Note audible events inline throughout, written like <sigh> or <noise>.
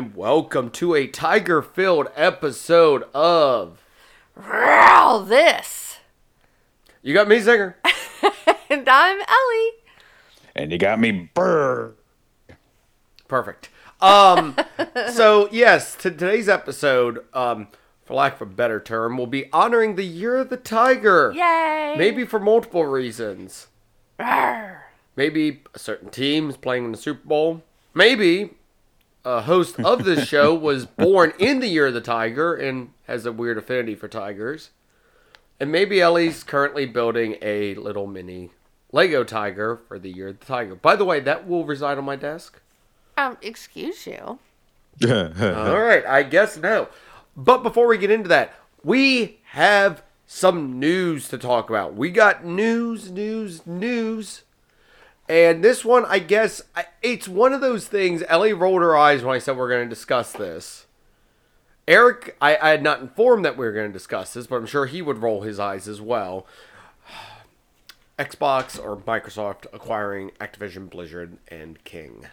everyone, and welcome to a tiger filled episode of. All this. You got me, Zinger? <laughs> And I'm Ellie. And you got me brr. Perfect. Um, <laughs> so, yes, to today's episode, um, for lack of a better term, will be honoring the Year of the Tiger. Yay. Maybe for multiple reasons. Rawr. Maybe a certain team is playing in the Super Bowl. Maybe a host of this <laughs> show was born in the year of the tiger and has a weird affinity for tigers. And maybe Ellie's currently building a little mini Lego tiger for the year of the tiger. By the way, that will reside on my desk. Um, excuse you. <laughs> All right, I guess no. But before we get into that, we have some news to talk about. We got news, news, news. And this one, I guess, it's one of those things. Ellie rolled her eyes when I said we're going to discuss this. Eric, I, I had not informed that we were going to discuss this, but I'm sure he would roll his eyes as well. <sighs> Xbox or Microsoft acquiring Activision, Blizzard, and King.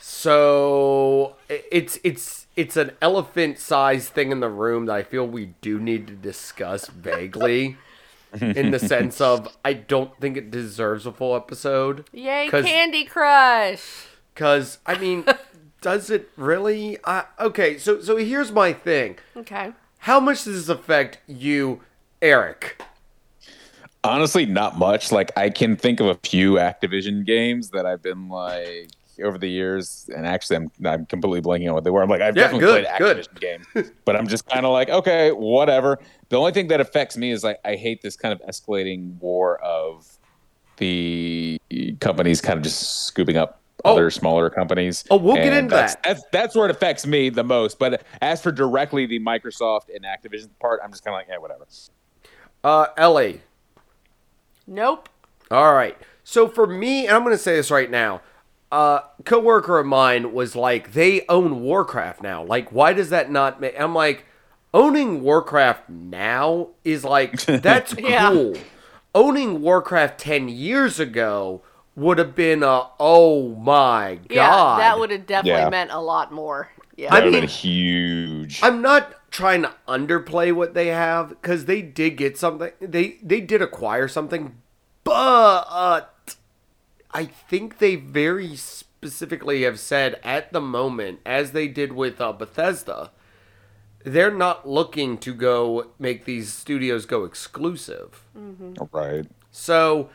So it's it's it's an elephant-sized thing in the room that I feel we do need to discuss vaguely, <laughs> in the <laughs> sense of I don't think it deserves a full episode. Yay, 'Cause- Candy Crush. Because I mean, <laughs> does it really? Uh, okay, so so here's my thing. Okay. How much does this affect you, Eric? Honestly, not much. Like I can think of a few Activision games that I've been like over the years, and actually, I'm I'm completely blanking on what they were. I'm like, I've Yeah, definitely good, played good. Activision games, but I'm just kind of like, okay, whatever. The only thing that affects me is like I hate this kind of escalating war of the companies kind of just scooping up Oh. other smaller companies. Oh, we'll get into that's, that. That's that's where it affects me the most. But as for directly the Microsoft and Activision part, I'm just kind of like, yeah, whatever. Uh, Ellie. Nope. All right. So for me, and I'm going to say this right now, a coworker of mine was like, they own Warcraft now. Like, why does that not make? I'm like, owning Warcraft now is like <laughs> that's <laughs> Yeah. cool. Owning Warcraft ten years ago would have been a oh my god. Yeah, that would have definitely Yeah. meant a lot more. Yeah. I That would have mean- been huge. I'm not trying to underplay what they have because they did get something. They they did acquire something, but uh, I think they very specifically have said at the moment, as they did with uh, Bethesda, they're not looking to go make these studios go exclusive. right. So,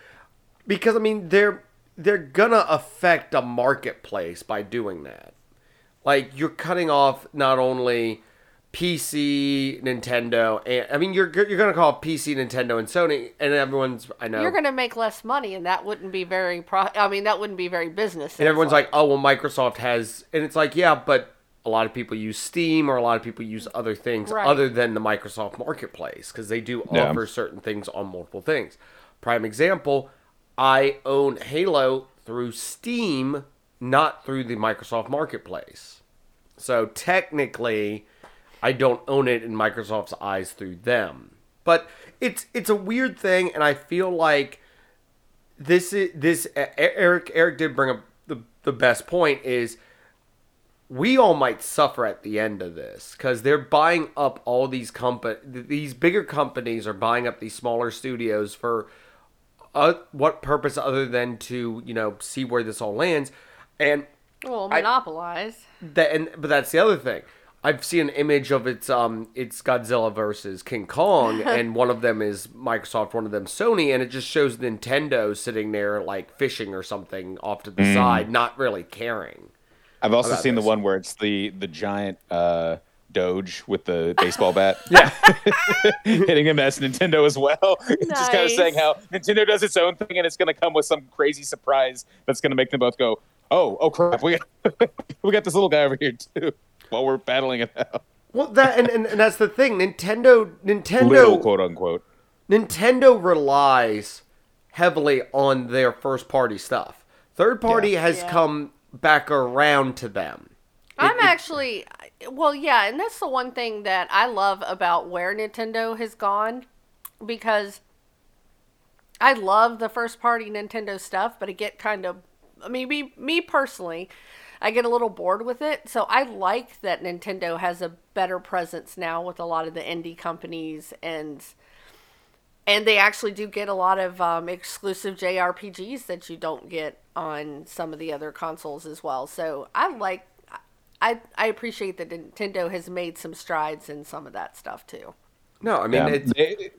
because I mean, they're they're gonna affect a marketplace by doing that. Like you're cutting off not only PC, Nintendo, and I mean you're you're gonna call PC, Nintendo, and Sony, and everyone's I know, You're going to make less money, and that wouldn't be very pro. I mean, that wouldn't be very business. and everyone's like, oh well, Microsoft has, and it's like yeah, but a lot of people use Steam or a lot of people use other things Right. other than the Microsoft Marketplace because they do Yeah. offer certain things on multiple things. Prime example, I own Halo through Steam, not through the Microsoft Marketplace. So technically, I don't own it in Microsoft's eyes through them. But it's it's a weird thing, and I feel like this is this Eric Eric did bring up the the best point is we all might suffer at the end of this because they're buying up all these company these bigger companies are buying up these smaller studios for uh, what purpose other than to you know see where this all lands and well, I- monopolize. that and but that's the other thing. I've seen an image of it's um it's Godzilla versus King Kong <laughs> and one of them is Microsoft, one of them Sony, and it just shows Nintendo sitting there like fishing or something off to the side, not really caring. I've also seen this? the one where it's the the giant uh, Doge with the <laughs> baseball bat. Yeah. <laughs> hitting him as Nintendo as well. It's just kind of saying how Nintendo does its own thing and it's going to come with some crazy surprise that's going to make them both go, "Oh, oh crap, we got we got this little guy over here too." While we're battling it out, Well, that and, and, and that's the thing. Nintendo Nintendo little quote unquote. Nintendo relies heavily on their first party stuff. Third party Yeah. has Yeah. come back around to them. I'm it- actually, well, yeah, and that's the one thing that I love about where Nintendo has gone because I love the first party Nintendo stuff, but I get kind of, I mean, me, me personally, I get a little bored with it. So I like that Nintendo has a better presence now with a lot of the indie companies and and they actually do get a lot of um, exclusive JRPGs that you don't get on some of the other consoles as well. So I like I I appreciate that Nintendo has made some strides in some of that stuff too. No, I mean Yeah. it's They,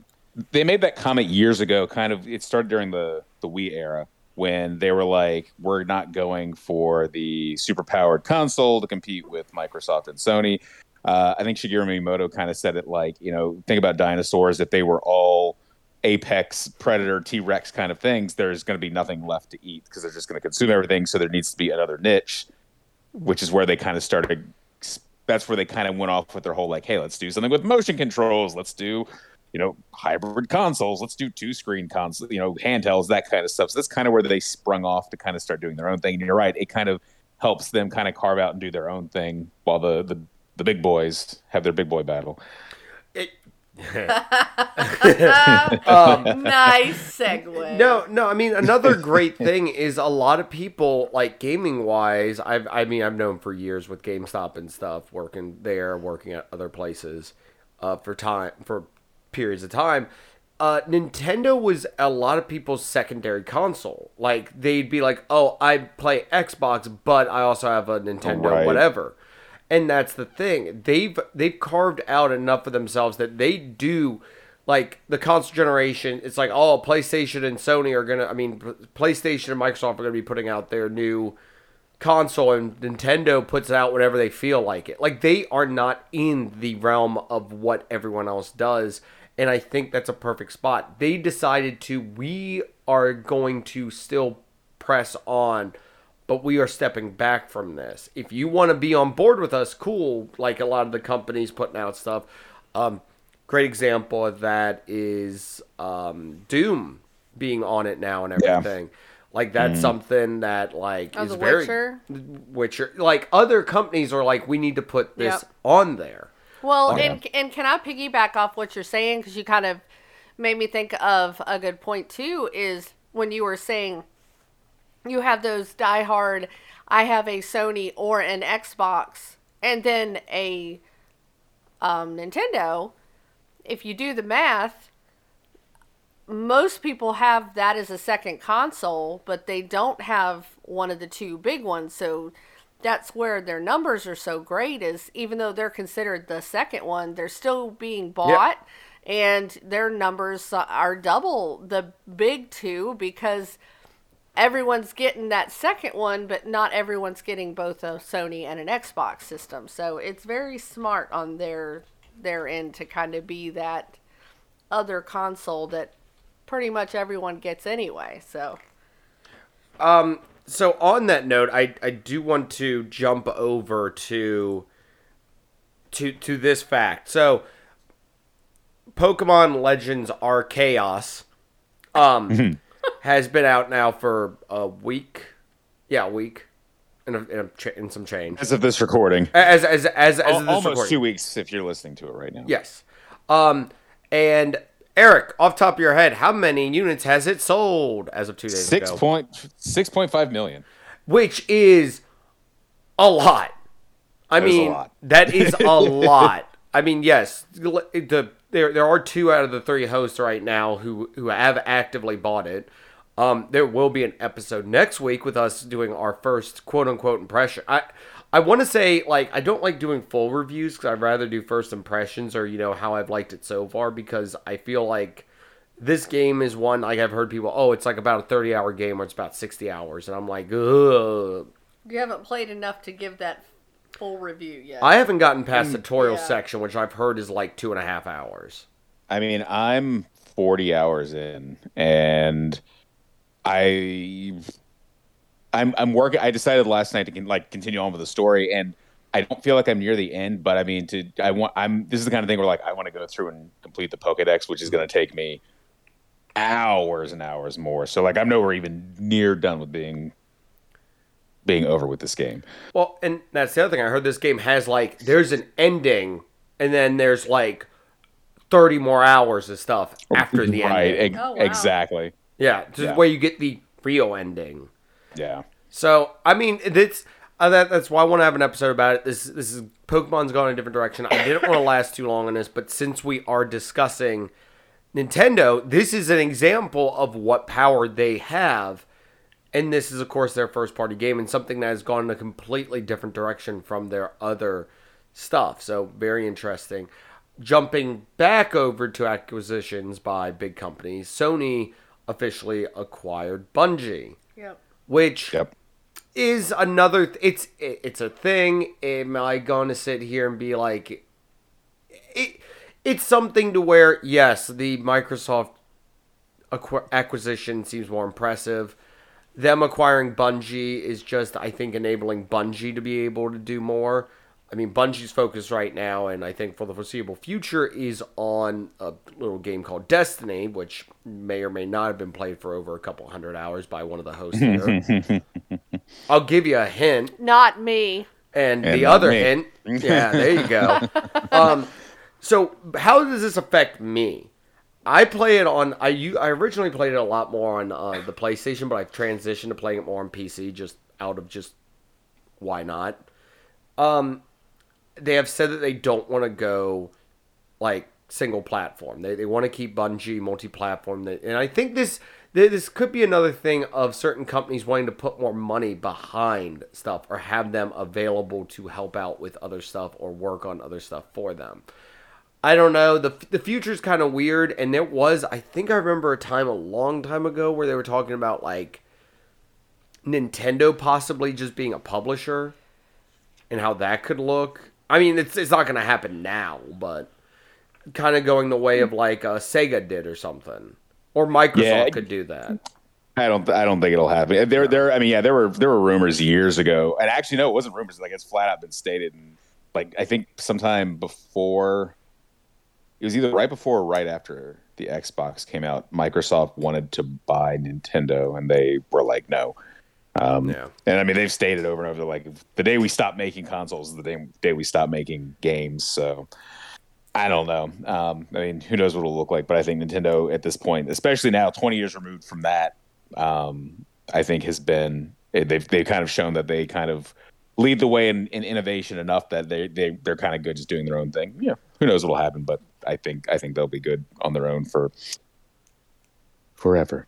they made that comment years ago. Kind of, it started during the the Wii era when they were like, "We're not going for the superpowered console to compete with Microsoft and Sony." Uh, I think Shigeru Miyamoto kind of said it like, you know, think about dinosaurs. If they were all apex predator T-Rex kind of things, there's going to be nothing left to eat because they're just going to consume everything. So there needs to be another niche, which is where they kind of started. That's where they kind of went off with their whole like, hey, let's do something with motion controls. Let's do, you know, hybrid consoles. Let's do two screen consoles, you know, handhelds, that kind of stuff. So that's kind of where they sprung off to kind of start doing their own thing. And you're right, it kind of helps them kind of carve out and do their own thing while the the, the big boys have their big boy battle. it, <laughs> <laughs> nice segue. No, no. I mean, another great thing is a lot of people, like gaming wise. I've, I mean, I've known for years with GameStop and stuff, working there, working at other places, uh, for time for periods of time. Uh, Nintendo was a lot of people's secondary console. Like they'd be like, "Oh, I play Xbox, but I also have a Nintendo, Right. whatever." And that's the thing. They've they've carved out enough for themselves that they do like the console generation. It's like oh, PlayStation and Sony are gonna. I mean, PlayStation and Microsoft are gonna be putting out their new console, and Nintendo puts out whatever they feel like it. Like they are not in the realm of what everyone else does. And I think that's a perfect spot. They decided to, we are going to still press on but we are stepping back from this. If you want to be on board with us, cool. Like a lot of the companies putting out stuff. Um, great example of that is um, Doom being on it now and Yeah. everything. Like that's something that like Oh, is The very Witcher? Witcher. Like other companies are like, we need to put this Yep. on there. Well, Oh, and and can I piggyback off what you're saying because you kind of made me think of a good point too is when you were saying you have those diehard I have a Sony or an Xbox and then a um, Nintendo. If you do the math, most people have that as a second console, but they don't have one of the two big ones. So that's where their numbers are so great is even though they're considered the second one, they're still being bought and their numbers are double the big two because everyone's getting that second one, but not everyone's getting both a Sony and an Xbox system. So it's very smart on their their end to kind of be that other console that pretty much everyone gets anyway. So um, so on that note, I, I do want to jump over to to to this fact. So Pokemon Legends Arceus um <laughs> has been out now for a week. Yeah, a week. And, a, and, a and some change. As of this recording, As as as as, this almost recording. two weeks if you're listening to it right now. Yes. Um and Eric, off top of your head, how many units has it sold as of two days Six ago? point six point five million. which is a lot. I That is a mean, lot. that is a <laughs> lot. I mean, yes, the there there are two out of the three hosts right now who who have actively bought it. Um, there will be an episode next week with us doing our first quote unquote impression. I I want to say like I don't like doing full reviews because I'd rather do first impressions or you know how I've liked it so far because I feel like this game is one like I've heard people oh it's like about a 30 hour game or it's about 60 hours and I'm like ugh you haven't played enough to give that full review yet. I haven't gotten past the mm. tutorial yeah. section which I've heard is like two and a half hours I mean, I'm 40 hours in, and I, I'm I'm working. I decided last night to con- like continue on with the story, and I don't feel like I'm near the end. But I mean, to I want I'm this is the kind of thing where like I want to go through and complete the Pokedex, which is going to take me hours and hours more. So like I'm nowhere even near done with being being over with this game. well and that's the other thing I heard this game has like there's an ending and then there's like 30 more hours of stuff after the right? ending ex- Oh, wow. Exactly. yeah this Yeah. where you get the real ending Yeah. So I mean, it's Uh, that, that's why I want to have an episode about it. This this is Pokemon's gone in a different direction. I didn't want to last too long on this, but since we are discussing Nintendo, this is an example of what power they have. And this is, of course, their first party game and something that has gone in a completely different direction from their other stuff. So, very interesting. Jumping back over to acquisitions by big companies, Sony officially acquired Bungie, Yep. Which Yep. is another th- it's it- it's a thing. Am i going to sit here and be like it it's something to where yes the microsoft acqu- acquisition seems more impressive. Them acquiring bungie is just i think enabling bungie to be able to do more i mean bungie's focus right now and i think for the foreseeable future is on a little game called destiny which may or may not have been played for over a couple hundred hours by one of the hosts here <laughs> I'll give you a hint, Not me. and, And the other me. hint. Yeah, there you go. <laughs> um, so how does this affect me? I play it on. I I originally played it a lot more on uh, the PlayStation, but I've transitioned to playing it more on PC, just out of just why not. Um, they have said that they don't want to go like single platform. They they want to keep Bungie multi-platform, and I think this this could be another thing of certain companies wanting to put more money behind stuff or have them available to help out with other stuff or work on other stuff for them. I don't know. the The future's kind of weird, and there was I think I remember a time a long time ago where they were talking about like Nintendo possibly just being a publisher and how that could look. I mean, it's it's not going to happen now, but kind of going the way of like uh, Sega did or something, or Microsoft Yeah. could do that. I don't. I don't think it'll happen. There, there. I mean, yeah, there were there were rumors years ago, and actually, no, it wasn't rumors. Like it's flat out been stated, and like I think sometime before, it was either right before or right after the Xbox came out. Microsoft wanted to buy Nintendo, and they were like, no. Um, Yeah. And I mean, they've stated over and over, like the day we stop making consoles is the day, day we stop making games. So I don't know. Um, I mean, who knows what it'll look like? But I think Nintendo at this point, especially now, 20 years removed from that, um, I think has been they've they've kind of shown that they kind of lead the way in, in innovation enough that they they they're kind of good just doing their own thing. Yeah, who knows what'll happen? But I think I think they'll be good on their own for forever.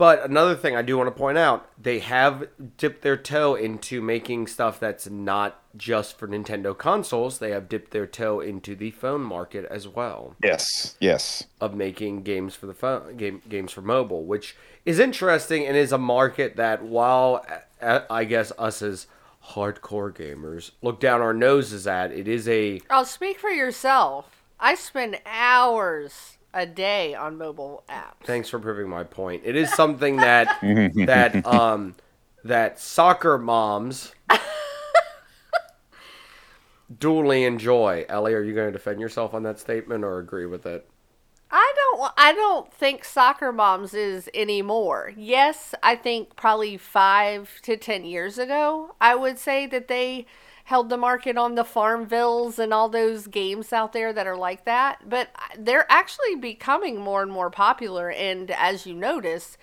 But another thing I do want to point out, they have dipped their toe into making stuff that's not just for Nintendo consoles. They have dipped their toe into the phone market as well. Yes, yes. of making games for the phone, game, games for mobile, which is interesting and is a market that, while uh, I guess us as hardcore gamers look down our noses at, it is a I'll speak for yourself. I spend hours a day on mobile apps. thanks for proving my point. It is something that <laughs> that um that soccer moms <laughs> duly enjoy. Ellie, are you going to defend yourself on that statement or agree with it? I don't. wa- I don't think soccer moms is anymore. Yes, I think probably five to ten years ago, I would say that they held the market on the Farmvilles and all those games out there that are like that. But they're actually becoming more and more popular. And as you notice,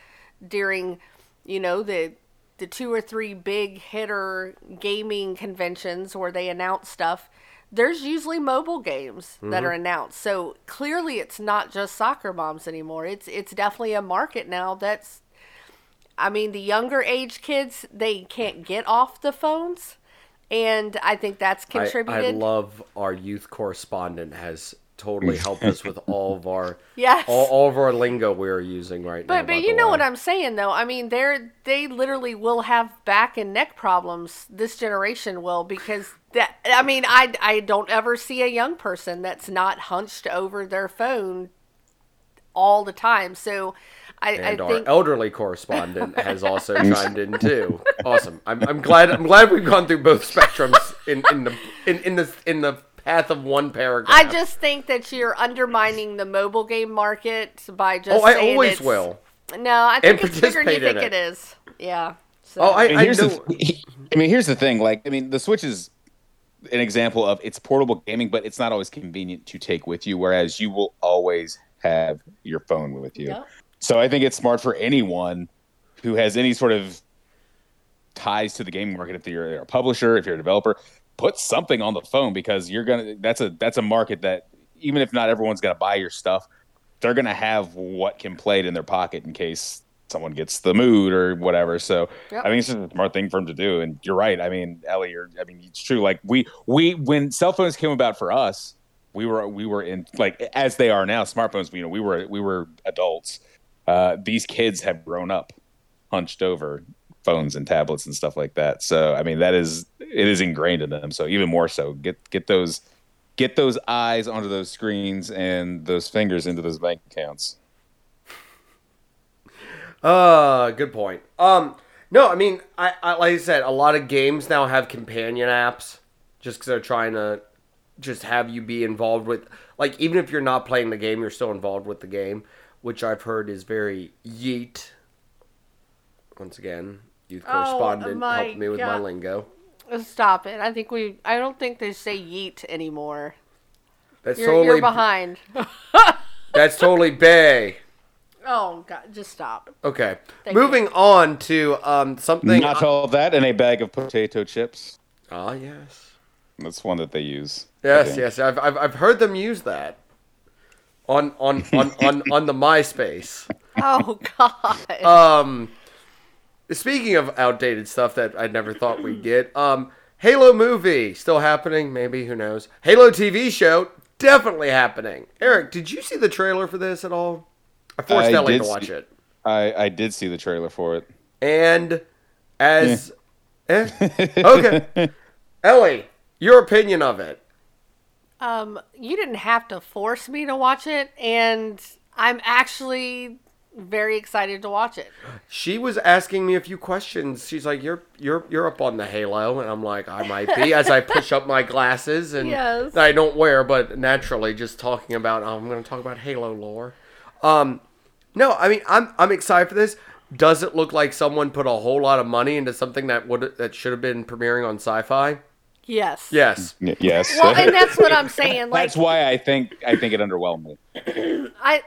during you know the the two or three big hitter gaming conventions where they announce stuff there's usually mobile games that mm-hmm. are announced so clearly it's not just soccer moms anymore it's it's definitely a market now that's i mean the younger age kids they can't get off the phones and i think that's I, I contributed love our youth correspondent has totally <laughs> helped us with all of our Yes. all, all of our lingo we're using right now. But by but you know way. what I'm saying though. I mean, they're they literally will have back and neck problems. This generation will because that. I mean, I I don't ever see a young person that's not hunched over their phone all the time. So I and I our think elderly correspondent <laughs> has also chimed in too. Awesome. I'm, I'm glad I'm glad we've gone through both spectrums in, in the in, in the in the path of one paragraph. I just think that you're undermining the mobile game market by just. oh, I saying always it's- will. No, I think And it's bigger than you think it. it is. Yeah. So. Oh, I, I mean, I here's know. the. I mean, here's the thing. Like, I mean, the Switch is an example of it's portable gaming, but it's not always convenient to take with you. Whereas you will always have your phone with you. Yep. So I think it's smart for anyone who has any sort of ties to the gaming market. If you're a publisher, if you're a developer, put something on the phone because you're gonna. That's a that's a market that even if not everyone's gonna buy your stuff, they're gonna have what can play it in their pocket in case someone gets the mood or whatever. So Yep. I think it's just a smart thing for him to do. And you're right. I mean, Ellie, you're, I mean, it's true. Like we we when cell phones came about for us, we were we were in like as they are now, smartphones. You know, we were we were adults. Uh, these kids have grown up, hunched over phones and tablets and stuff like that. So I mean, that is it is ingrained in them. So even more so, get get those get those eyes onto those screens and those fingers into those bank accounts. Uh, <laughs> good point. Um, no, I mean, I, I like I said, a lot of games now have companion apps, just because they're trying to just have you be involved with, like, even if you're not playing the game, you're still involved with the game, which I've heard is very yeet. Once again, youth Oh, correspondent my helped me with my lingo. Stop it. I think we. I don't think they say yeet anymore. That's You're, totally you're behind. <laughs> That's totally bay. oh God! Just stop. Okay, Thank moving on to um something. Not all that in a bag of potato chips. Ah, yes. That's one that they use. Yes, yes, I've, I've, I've heard them use that on on on on, on the MySpace. Oh God. Um, speaking of outdated stuff that I never thought we'd get, um, Halo movie still happening? Maybe who knows? Halo TV show definitely happening. Eric, did you see the trailer for this at all? I forced I Ellie did to watch see- it, I, I did see the trailer for it. and as eh? okay, <laughs> Ellie, your opinion of it? Um, you didn't have to force me to watch it, and I'm actually very excited to watch it. she was asking me a few questions. She's like, "You're you're you're up on the Halo," and I'm like, "I might be." As I push up my glasses and Yes. that I don't wear, but naturally, just talking about. oh, I'm going to talk about Halo lore. Um, no, I mean, I'm I'm excited for this. Does it look like someone put a whole lot of money into something that would that should have been premiering on Sci-Fi? Yes. Yes. Y- Yes. Well, and that's what I'm saying. Like, That's why I think I think it underwhelmed me. I,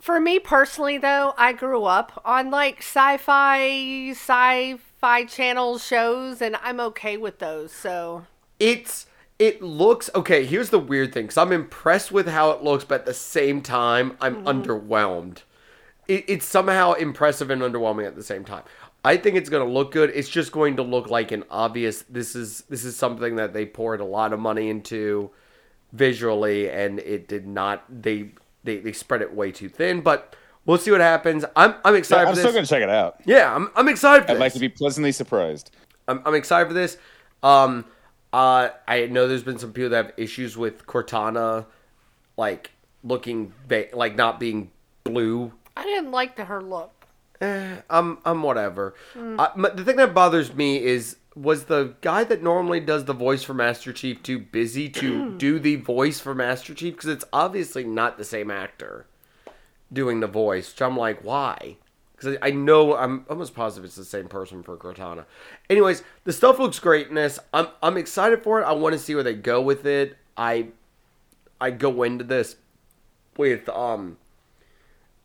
for me personally, though, I grew up on like sci-fi, sci-fi channel shows, and I'm okay with those. So it's it looks okay here's the weird thing because i'm impressed with how it looks but at the same time i'm mm-hmm. underwhelmed it, it's somehow impressive and underwhelming at the same time i think it's going to look good it's just going to look like an obvious this is this is something that they poured a lot of money into visually and it did not they they, they spread it way too thin but we'll see what happens i'm i'm excited I'm for still gonna check it out. yeah i'm, I'm excited for I'd this like to be pleasantly surprised. I'm, I'm excited for this. Um, uh, I know there's been some people that have issues with Cortana, like looking ba- like not being blue. I didn't like the, her look. Eh, I'm I'm whatever. Uh, but the thing that bothers me is was the guy that normally does the voice for Master Chief too busy to <clears throat> do the voice for Master Chief because it's obviously not the same actor doing the voice. Which I'm like, why? Because I know I'm almost positive it's the same person for Cortana. Anyways, the stuff looks great in this. I'm I'm excited for it. I want to see where they go with it. I I go into this with um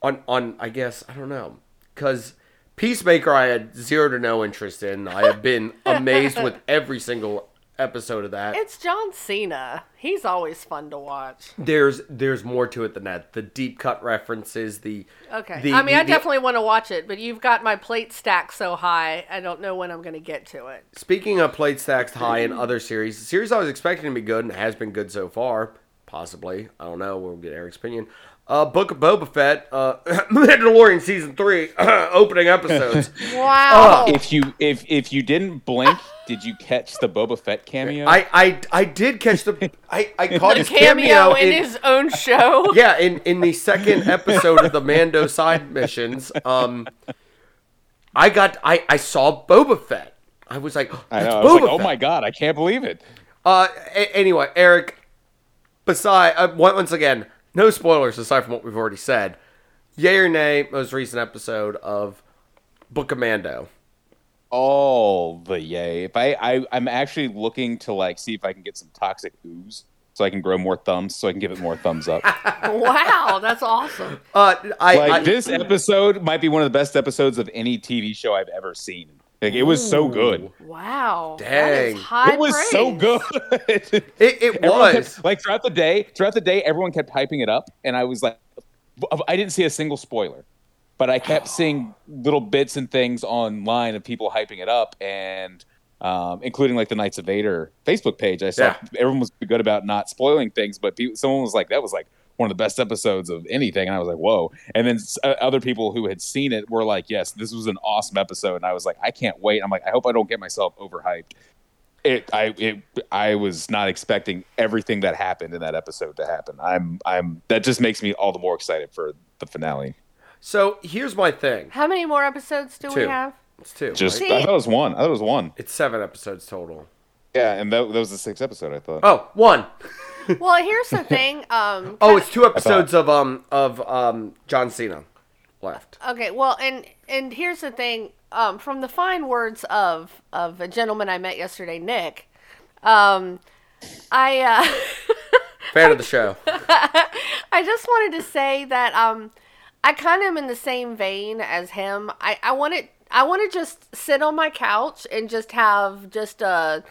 on on I guess I don't know because Peacemaker I had zero to no interest in. I have been <laughs> amazed with every single episode of that. It's John Cena. He's always fun to watch. There's there's more to it than that. The deep cut references, the Okay. the- I mean, the- I the- definitely want to watch it, but you've got my plate stacked so high, I don't know when I'm going to get to it. Speaking of plate stacked high in other series, the series I was expecting to be good and has been good so far, possibly. I don't know. We'll get Eric's opinion. Uh, Book of Boba Fett, uh, <coughs> Mandalorian season three, <coughs> opening episodes. <laughs> Wow. If you if if you didn't blink, did you catch the Boba Fett cameo? I, I I did catch the I, I <laughs> caught the his cameo cameo in in, his own show. <laughs> yeah in in the second episode of the Mando side missions. Um, I got I I saw Boba Fett. I was like, <gasps> I that's know. I was Boba like, oh my god, I can't believe it. Uh, a- anyway, Eric. Beside, uh, once again, no spoilers aside from what we've already said. Yay or nay? Most recent episode of Book of Mando. All the yay. If I, I I'm actually looking to like see if I can get some toxic ooze so I can grow more thumbs so I can give it more thumbs up. <laughs> Wow, that's awesome. Uh, I, like I this episode might be one of the best episodes of any TV show I've ever seen. Like it was so good. Wow. Dang. is high It was so good. <laughs> It, it was. kept- like throughout the day. Throughout the day, everyone kept hyping it up, and I was like, I didn't see a single spoiler, but I kept seeing little bits and things online of people hyping it up, and um, including like the Knights of Vader Facebook page. I saw Yeah. everyone was good about not spoiling things, but people, someone was like, "That was like one of the best episodes of anything," and I was like, "Whoa!" And then s- uh, other people who had seen it were like, "Yes, this was an awesome episode," and I was like, "I can't wait." I'm like, "I hope I don't get myself overhyped." it I it I was not expecting everything that happened in that episode to happen. I'm I'm that just makes me all the more excited for the finale. So here's my thing. How many more episodes do Two. we have? It's two. Just right? I thought it was one. I thought it was one. It's seven episodes total. Yeah, and that, that was the sixth episode. I thought. Oh, one. <laughs> Well, here's the thing. <laughs> Um, Oh, it's two episodes of um of um John Cena left. Okay, well, and and here's the thing. Um, from the fine words of of a gentleman I met yesterday, Nick. Um, I uh, <laughs> Fan of the show. <laughs> I just wanted to say that um, I kind of am in the same vein as him. I I want to I want to just sit on my couch and just have just a.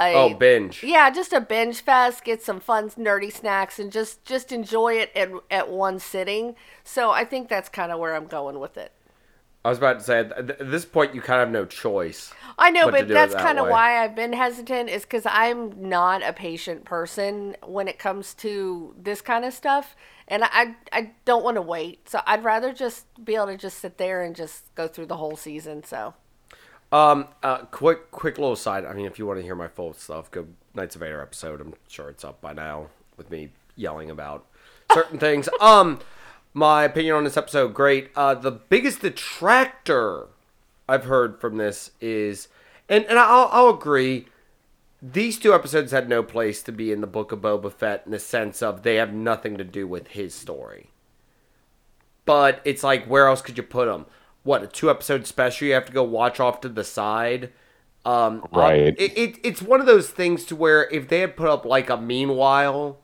a Oh, binge. Yeah, just a binge fest, get some fun nerdy snacks and just just enjoy it at at one sitting. So I think that's kind of where I'm going with it. I was about to say at th- at this point you kind of have no choice. I know, but but that's that kind of why I've been hesitant is because I'm not a patient person when it comes to this kind of stuff, and I I don't want to wait. So I'd rather just be able to just sit there and just go through the whole season. So Um, uh, quick, quick little side. I mean, if you want to hear my full stuff, go Knights of Vader episode. I'm sure it's up by now with me yelling about certain <laughs> things. Um, my opinion on this episode, great. Uh, the biggest detractor I've heard from this is, and and I'll I'll agree. These two episodes had no place to be in the Book of Boba Fett in the sense of they have nothing to do with his story. But it's like, where else could you put them? What a two episode special you have to go watch off to the side. Um, Right. It, it it's one of those things to where if they had put up like a meanwhile,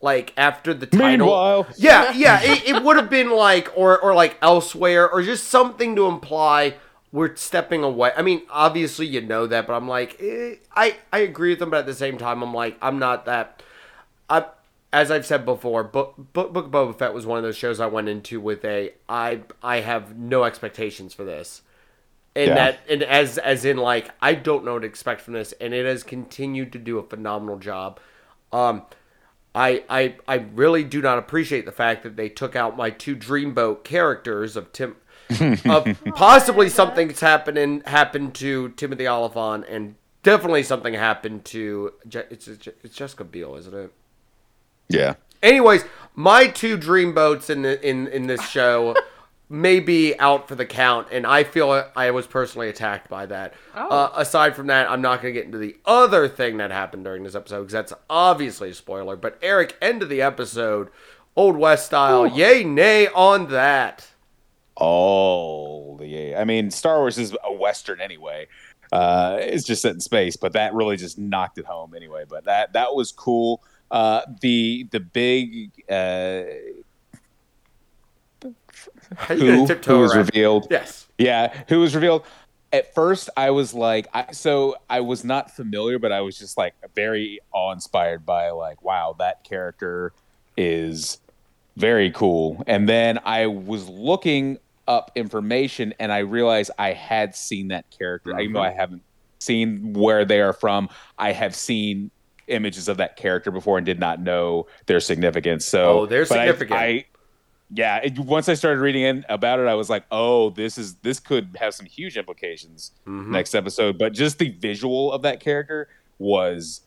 like after the title, Meanwhile. yeah, yeah, it, it would have been like or or like elsewhere or just something to imply we're stepping away. I mean, obviously you know that, but I'm like, eh, I I agree with them, but at the same time, I'm like, I'm not that. I as I've said before, Book, Book, Book of Boba Fett was one of those shows I went into with a I I have no expectations for this. And Yeah. that and as as in like I don't know what to expect from this and it has continued to do a phenomenal job. Um I I I really do not appreciate the fact that they took out my two Dreamboat characters of Tim <laughs> of possibly something's happening happened to Timothy Olyphant and definitely something happened to Je- it's, it's Jessica Biel, isn't it? Yeah. Anyways, my two dreamboats in the, in in this show may be out for the count, and I feel I was personally attacked by that. Uh, aside from that, I'm not going to get into the other thing that happened during this episode because that's obviously a spoiler. But Eric, end of the episode, Old West style, yay nay on that. Oh, yeah. I mean, Star Wars is a western anyway. Uh, it's just set in space, but that really just knocked it home anyway. But that that was cool. Uh, the the big uh, How you gonna who who was around? revealed? Yes. Yeah, who was revealed. At first, I was like, I, so I was not familiar, but I was just like very awe inspired by like, wow, that character is very cool. And then I was looking up information, and I realized I had seen that character, even though I haven't seen where they are from. I have seen images of that character before and did not know their significance. So, Oh, they're but I- significant. I, yeah, it, once I started reading in about it, I was like, "Oh, this is this could have some huge implications Mm-hmm. next episode." But just the visual of that character was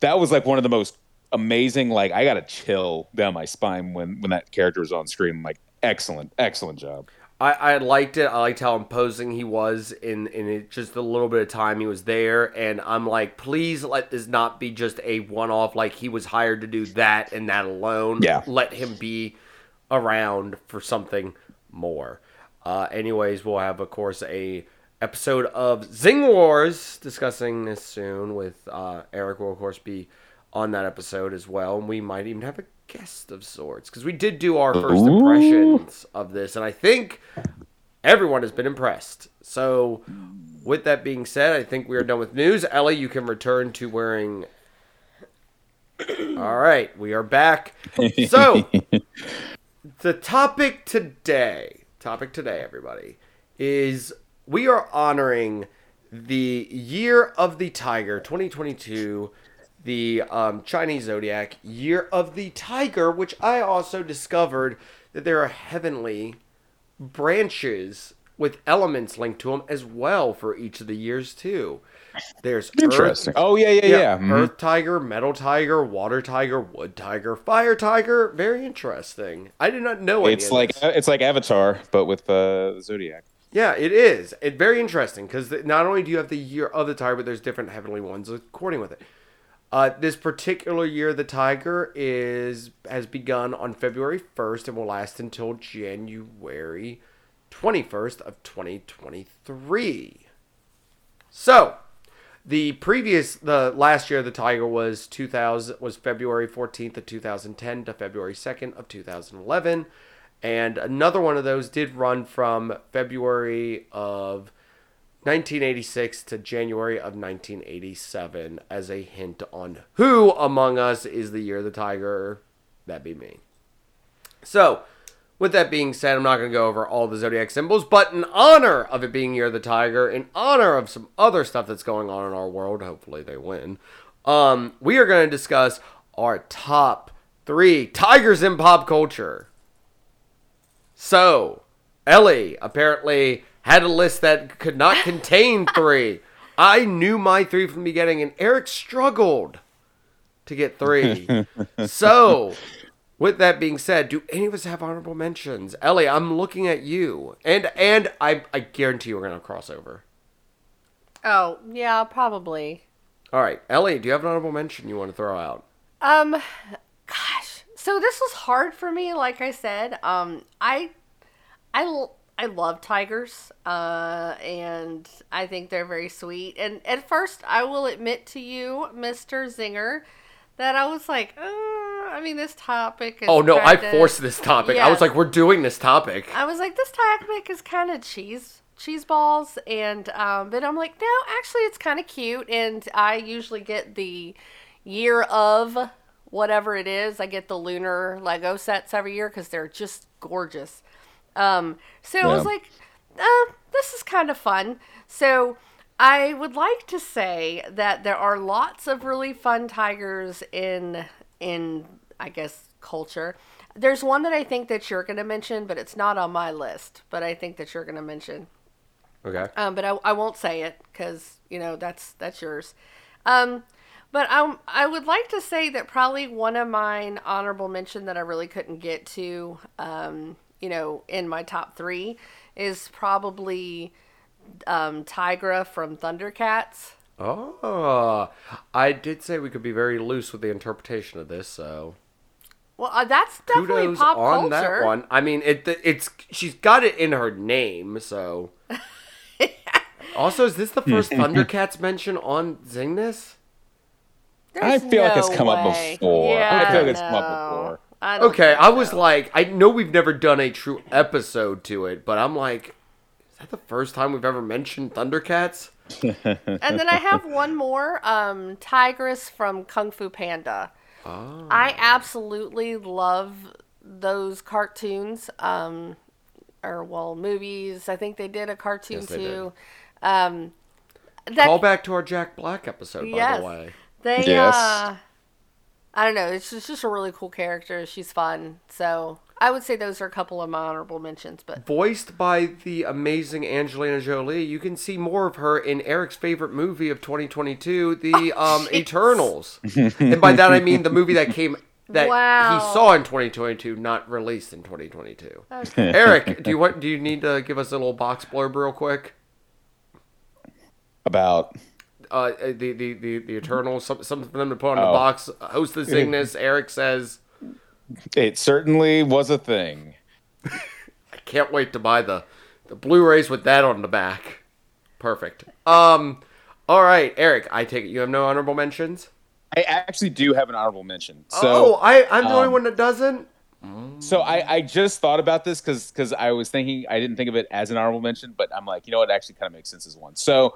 that was like one of the most amazing. Like I got a chill down my spine when when that character was on screen. I'm like, excellent, excellent job. I, I liked it. I liked how imposing he was in in it, just a little bit of time he was there, and I'm like, please let this not be just a one off. Like he was hired to do that and that alone. Yeah. let him be around for something more. Uh, anyways, we'll have of course a episode of Zing Wars discussing this soon with uh, Eric. Will of course be on that episode as well, and we might even have a guest of sorts because we did do our first Ooh. impressions of this, and I think everyone has been impressed. So, with that being said, I think we are done with news. Ellie, you can return to wearing. <coughs> All right, we are back. So, <laughs> the topic today, topic today, everybody, is we are honoring the year of the tiger 2022 the um, chinese zodiac year of the tiger which i also discovered that there are heavenly branches with elements linked to them as well for each of the years too there's Interesting. Earth, Oh yeah, yeah, yeah. Mhm. Earth tiger, metal tiger, water tiger, wood tiger, fire tiger. Very interesting. I did not know It's like it's like Avatar, but with uh, the Zodiac. Yeah, it is. It very interesting because not only do you have the year of the tiger, but there's different heavenly ones according with it. Uh, this particular year, the tiger is has begun on February 1st and will last until January 21st of 2023. So, the previous the last year of the tiger was 2000 was February 14th of 2010 to February 2nd of 2011 and another one of those did run from February of 1986 to January of 1987 as a hint on who among us is the year of the tiger that'd be me so with that being said, I'm not going to go over all the zodiac symbols, but in honor of it being Year of the Tiger, in honor of some other stuff that's going on in our world, hopefully they win, um, we are going to discuss our top three tigers in pop culture. So, Ellie apparently had a list that could not <laughs> contain three. I knew my three from the beginning, and Eric struggled to get three. <laughs> so, with that being said, do any of us have honorable mentions? Ellie, I'm looking at you, and and I I guarantee you we're gonna cross over. Oh, yeah, probably. All right, Ellie, do you have an honorable mention you want to throw out? Um, gosh. So this was hard for me. Like I said, um, I, I, I love tigers. Uh, and I think they're very sweet. And at first, I will admit to you, Mister Zinger, that I was like, uh, I mean, this topic is. Oh no, I kinda- forced this topic. I was like, we're doing this topic. I was like, this topic is kind of cheese cheese balls, and um, but I'm like, no, actually, it's kind of cute, and I usually get the year of whatever it is. I get the lunar Lego sets every year because they're just gorgeous. Um, so I was like, uh, this is kind of fun. So I would like to say that there are lots of really fun tigers in in I guess culture. There's one that I think that you're going to mention, but it's not on my list. But I think that you're going to mention. Okay. Um, but I, I won't say it because you know that's that's yours. Um, but I I would like to say that probably one of mine honorable mention that I really couldn't get to, um, you know, in my top three is probably um, Tygra from Thundercats. Oh, I did say we could be very loose with the interpretation of this, so Well, uh, that's definitely kudos pop on culture. that one. I mean, it it's she's got it in her name, so. <laughs> also, is this the first <laughs> Thundercats mention on Zingness? I There's feel like it's no come up before. Yeah, I feel like it's come up before. I don't Okay, I was so. like, I know we've never done a true episode to it, but I'm like, is that the first time we've ever mentioned Thundercats? <laughs> and then I have one more, um, Tigress from Kung Fu Panda. Oh. I absolutely love those cartoons, um, or well, movies. I think they did a cartoon Yes, too. Um, that Call back to our Jack Black episode, by the way. they, Yes. uh, I don't know. It's just, just a really cool character. She's fun. So I would say those are a couple of my honorable mentions. But Voiced by the amazing Angelina Jolie, you can see more of her in Eric's favorite movie of 2022, the Oh, um, Eternals. and by that I mean the movie that came that Wow. he saw in 2022, not released in 2022. <laughs> Eric, do you want? Do you need to give us a little box blurb real quick? About uh, the, the, the, the Eternals, some, something for them to put on the Oh. box. Host the Zingness, <laughs> Eric says, it certainly was a thing. I can't wait to buy the, the Blu-rays with that on the back. Perfect. Um, all right, Eric, I take it you have no honorable mentions? I actually do have an honorable mention. oh, So I, I'm the only um, one that doesn't? So I, I just thought about this because because I was thinking I didn't think of it as an honorable mention, but I'm like, you know what, it actually kind of makes sense as one. So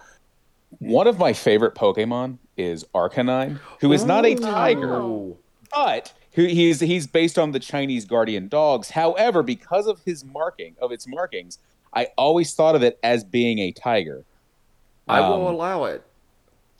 one of my favorite Pokemon is Arcanine, who is not a tiger, Ooh. but who he's he's based on the Chinese guardian dogs. However, because of his marking of its markings, I always thought of it as being a tiger. I will Um, allow it.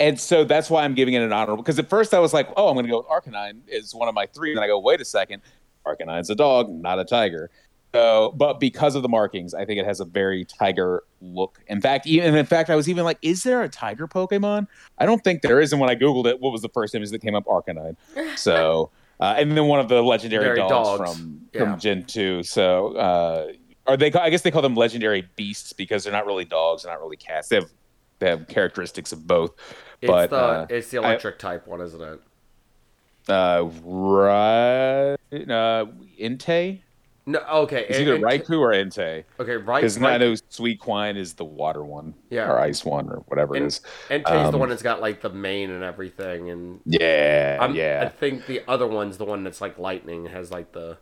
And so that's why I'm giving it an honorable. Because at first I was like, oh, I'm going to go with Arcanine is one of my three. And then I go, wait a second, Arcanine's a dog, not a tiger. So, but because of the markings, I think it has a very tiger look. In fact, even in fact, I was even like, is there a tiger Pokemon? I don't think there is. And when I googled it, what was the first image that came up? Arcanine. So, <laughs> uh, and then one of the legendary dogs, dogs. from Yeah. from Gen two. So, uh, are they? I guess they call them legendary beasts because they're not really dogs, they're not really cats. They have they have characteristics of both. It's but the uh, it's the electric type one, isn't it? uh, right, uh, Entei. No, okay. It's either Raikou or Entei. Okay, right. Because. I know Suicune is the water one, Yeah. or ice one, or whatever it And, is. Entei's the Um, one that's got like the mane and everything, and Yeah, I'm, I think the other one's the one that's like lightning, has like the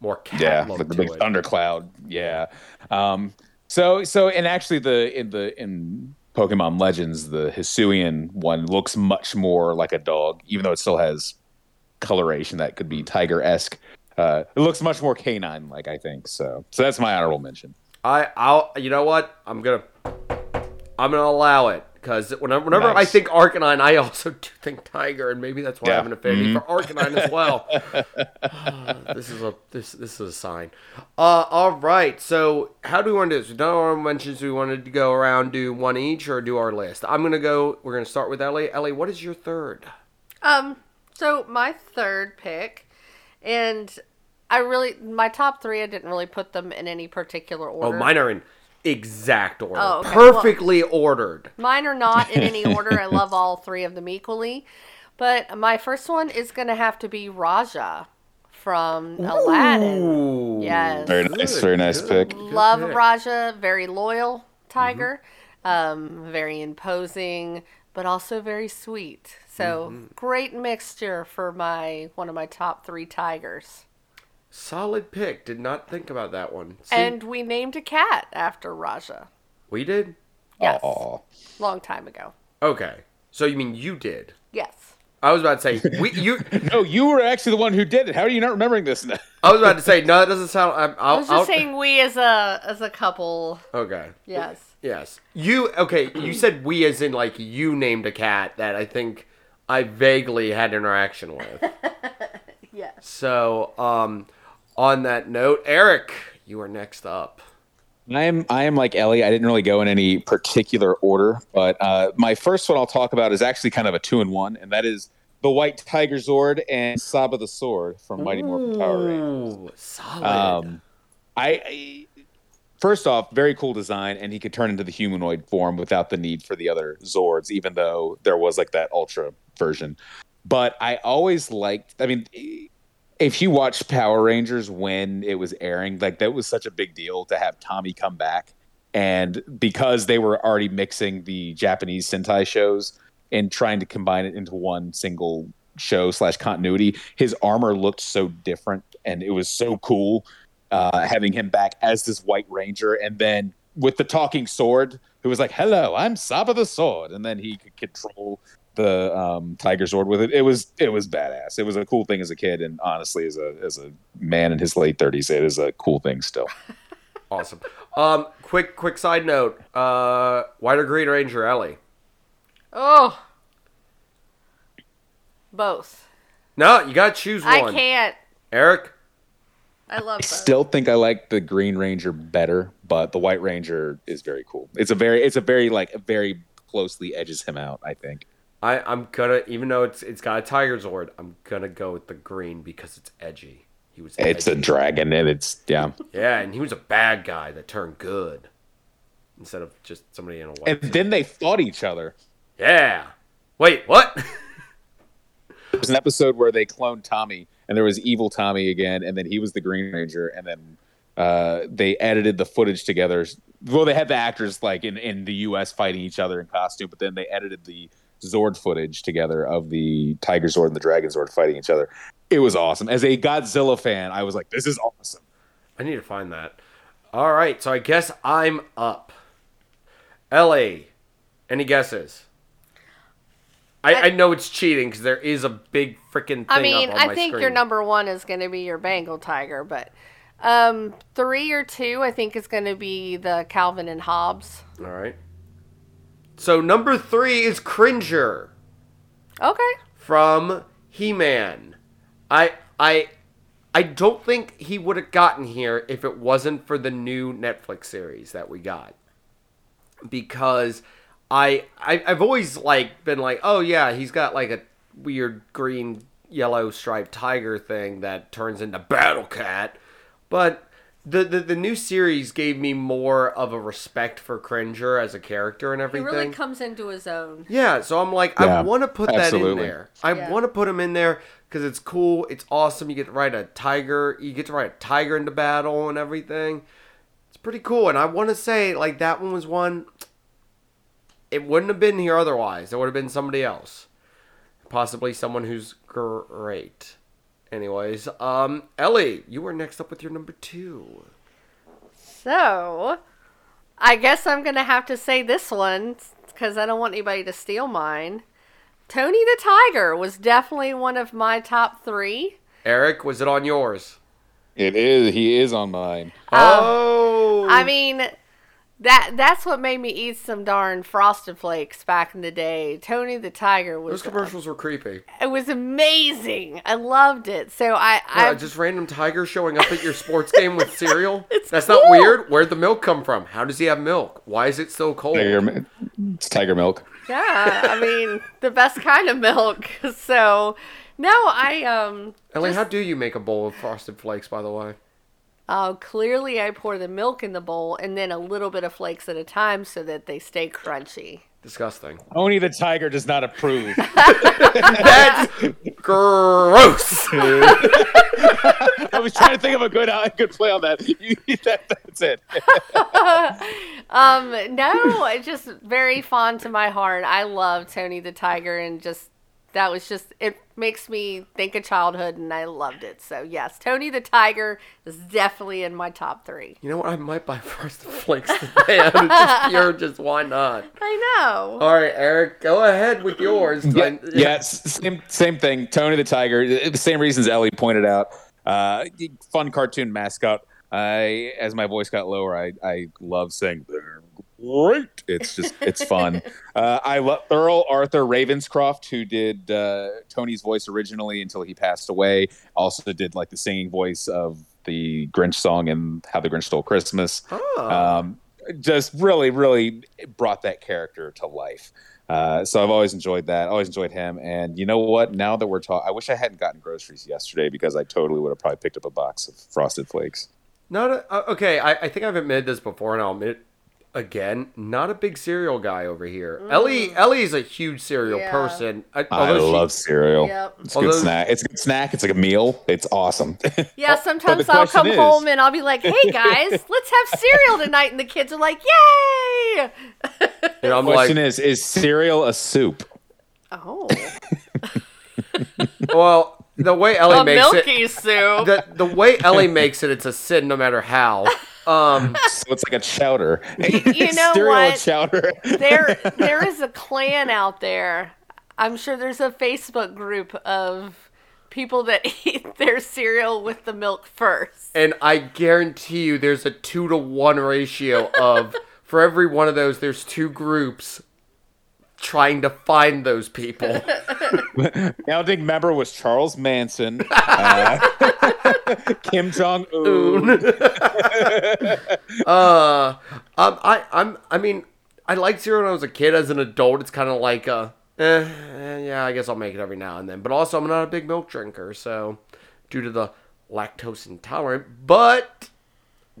more cat yeah. look Like the to big it. thundercloud. Yeah. Um. So so and actually the in the in Pokemon Legends the Hisuian one looks much more like a dog, even though it still has coloration that could be tiger esque. Uh, it looks much more canine like I think so. So that's my honorable mention. I, I'll, you know what? I'm gonna, I'm gonna allow it because whenever, whenever I think Arcanine, I also <laughs> do think Tiger, and maybe that's why I Yeah. have an affinity Mhm. for Arcanine as well. <laughs> this is a this this is a sign. Uh, all right. So how do we want to do this? We've done our mentions. We wanted to go around, do one each, or do our list. I'm gonna go. We're gonna start with Ellie. Ellie, what is your third? Um, so my third pick, and I really my top three. I didn't really put them in any particular order. Oh, mine are in exact order, Oh, okay. Well- perfectly ordered. Mine are not in any order. I love <laughs> all three of them equally, but my first one is gonna have to be Raja from Aladdin. Yes. Very nice, very nice pick. Good Love pick. Raja, very loyal tiger, um, very imposing, but also very sweet. So mm-hmm. great mixture for my one of my top three tigers. Solid pick. Did not think about that one. See, And we named a cat after Raja. we did. Yes, Aw. long time ago. Okay. So you mean you did? Yes. I was about to say we. You. <laughs> No, you were actually the one who did it. How are you not remembering this? now? <laughs> I was about to say no. That doesn't sound. I'm, I'll, I was I'll- just saying we as a as a couple. Okay. Yes. Yes. You. Okay. You said we as in like you named a cat that I think I vaguely had interaction with. <laughs> Yes. so, um, on that note, Eric, you are next up. I am I am like Ellie. I didn't really go in any particular order, but uh, my first one I'll talk about is actually kind of a two in one, and that is the White Tiger Zord and Saba the Sword from Mighty Morphin Power Rangers. Solid. Um, I, I first off, very cool design, and he could turn into the humanoid form without the need for the other Zords, even though there was like that Ultra version. But I always liked. I mean, if you watched Power Rangers when it was airing, like that was such a big deal to have Tommy come back, and because they were already mixing the Japanese Sentai shows and trying to combine it into one single show slash continuity, his armor looked so different, and it was so cool uh, having him back as this White Ranger, and then with the talking sword, who was like, "Hello, I'm Saba the Sword," and then he could control the um, Tiger Sword with it. It was it was badass. It was a cool thing as a kid, and honestly, as a as a man in his late thirties, it is a cool thing still. <laughs> Awesome. Um, quick, quick side note. Uh, White or Green Ranger Ellie? Oh. Both. No, you gotta choose one. I can't. Eric. I love I both. still think I like the Green Ranger better, but the White Ranger is very cool. It's a very it's a very like very closely edges him out. I think. I, I'm gonna, even though it's it's got a Tiger Zord, I'm gonna go with the green because it's edgy. He was. It's a dragon, and it's yeah. Yeah, and he was a bad guy that turned good instead of just somebody in a white. And suit. then they fought each other. yeah. Wait, what? <laughs> There was an episode where they cloned Tommy, and there was evil Tommy again, and then he was the Green Ranger, and then uh, they edited the footage together. Well, they had the actors like in, in the U.S. fighting each other in costume, but then they edited the Zord footage together of the Tiger Zord and the Dragon Zord fighting each other. it was awesome. As a Godzilla fan, I was like, this is awesome. I need to find that. All right, so I guess I'm up. L.A. any guesses? I, I, know it's cheating because there is a big freaking thing I mean, I think screen. your number one is going to be your Bengal tiger, but um, three or two, I think is going to be the Calvin and Hobbes. All right. So number three is Cringer Okay. from He-Man. I I I don't think he would have gotten here if it wasn't for the new Netflix series that we got. Because I, I I've always like been like, oh yeah, he's got like a weird green yellow striped tiger thing that turns into Battle Cat. But the, the the new series gave me more of a respect for Cringer as a character and everything. He really comes into his own. Yeah, so I'm like, I want to put that in there. I Yeah. want to put him in there because it's cool. It's awesome. You get to ride a tiger. You get to ride a tiger into battle and everything. It's pretty cool. And I want to say, like, that one was one. It wouldn't have been here otherwise. It would have been somebody else, possibly someone who's great. Anyways, um, Ellie, you were next up with your number two. So, I guess I'm going to have to say this one because I don't want anybody to steal mine. Tony the Tiger was definitely one of my top three. Eric, was it on yours? It is. He is on mine. oh, I mean, that that's what made me eat some darn Frosted Flakes back in the day. Tony the Tiger was those was commercials were creepy. it was amazing. I loved it. So I I just random tiger showing up at your sports game with <laughs> cereal. It's That's not weird. Where'd the milk come from? How does he have milk? Why is it so cold? Tiger, it's tiger milk. yeah, I mean the best kind of milk. <laughs> So no, I um Ellie, just- how do you make a bowl of frosted flakes? By the way, Uh, clearly, I pour the milk in the bowl and then a little bit of flakes at a time so that they stay crunchy. disgusting. Only the tiger does not approve. <laughs> That's gross. I was trying to think of a good a good play on that. You, <laughs> that that's it. <laughs> Um, no, it's just very fond to my heart. I love Tony the Tiger, and just that was just it makes me think of childhood, and I loved it. So yes, Tony the Tiger is definitely in my top three. you know what? I might buy <laughs> frosted flakes today. I'm just pure. Just why not? I know. All right, Eric, go ahead with yours. Yeah, I- yeah, it's same same thing. Tony the Tiger, the same reasons Ellie pointed out. Uh, fun cartoon mascot. I, as my voice got lower, I, I love saying they're great. It's just it's fun. <laughs> uh, I love Thurl Arthur Ravenscroft, who did uh, Tony's voice originally until he passed away. Also did like the singing voice of the Grinch song and How the Grinch Stole Christmas Oh. um, just really, really brought that character to life. Uh, so I've always enjoyed that. Always enjoyed him. And you know what? Now that we're talking, I wish I hadn't gotten groceries yesterday because I totally would have probably picked up a box of Frosted Flakes. Not a, uh, okay. I, I think I've admitted this before, and I'll admit it again. Not a big cereal guy over here. Ellie Ellie is a huge cereal Mm. Yeah. person. I, I although she- love cereal. Yep. It's a good snack. It's a good snack. It's like a meal. It's awesome. <laughs> Yeah, sometimes I'll come is- home and I'll be like, "Hey guys, <laughs> let's have cereal tonight," and the kids are like, "Yay!" <laughs> and I'm Question like, is: Is cereal a soup? Oh, well, the way Ellie a makes it, soup. the the way Ellie makes it, it's a sin no matter how. Um, <laughs> So it's like a chowder. <laughs> You know what? chowder. there <laughs> there is a clan out there. I'm sure there's a Facebook group of people that eat their cereal with the milk first. and I guarantee you, there's a two to one ratio of for every one of those, there's two groups trying to find those people. The founding member was Charles Manson, uh, <laughs> Kim Jong Un. <laughs> Uh, um, I, I'm, I mean, I liked cereal when I was a kid. As an adult, it's kind of like, uh, eh, eh, yeah, I guess I'll make it every now and then. But also, I'm not a big milk drinker, so due to the lactose intolerant, but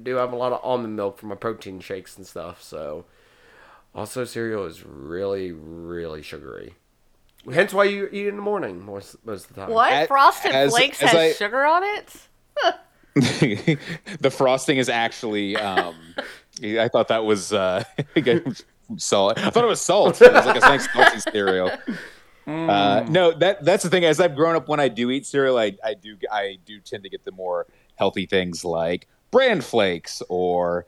do have a lot of almond milk for my protein shakes and stuff. So, also, cereal is really, really sugary. Hence why you eat in the morning most, most of the time. What? As- Frosted as- Flakes as has I- sugar on it? <laughs> the frosting is actually. Um, <laughs> I thought that was uh, <laughs> salt. I thought it was salt. It was like a nice salty cereal. Uh, no, that that's the thing. As I've grown up, when I do eat cereal, I, I do I do tend to get the more healthy things like bran flakes or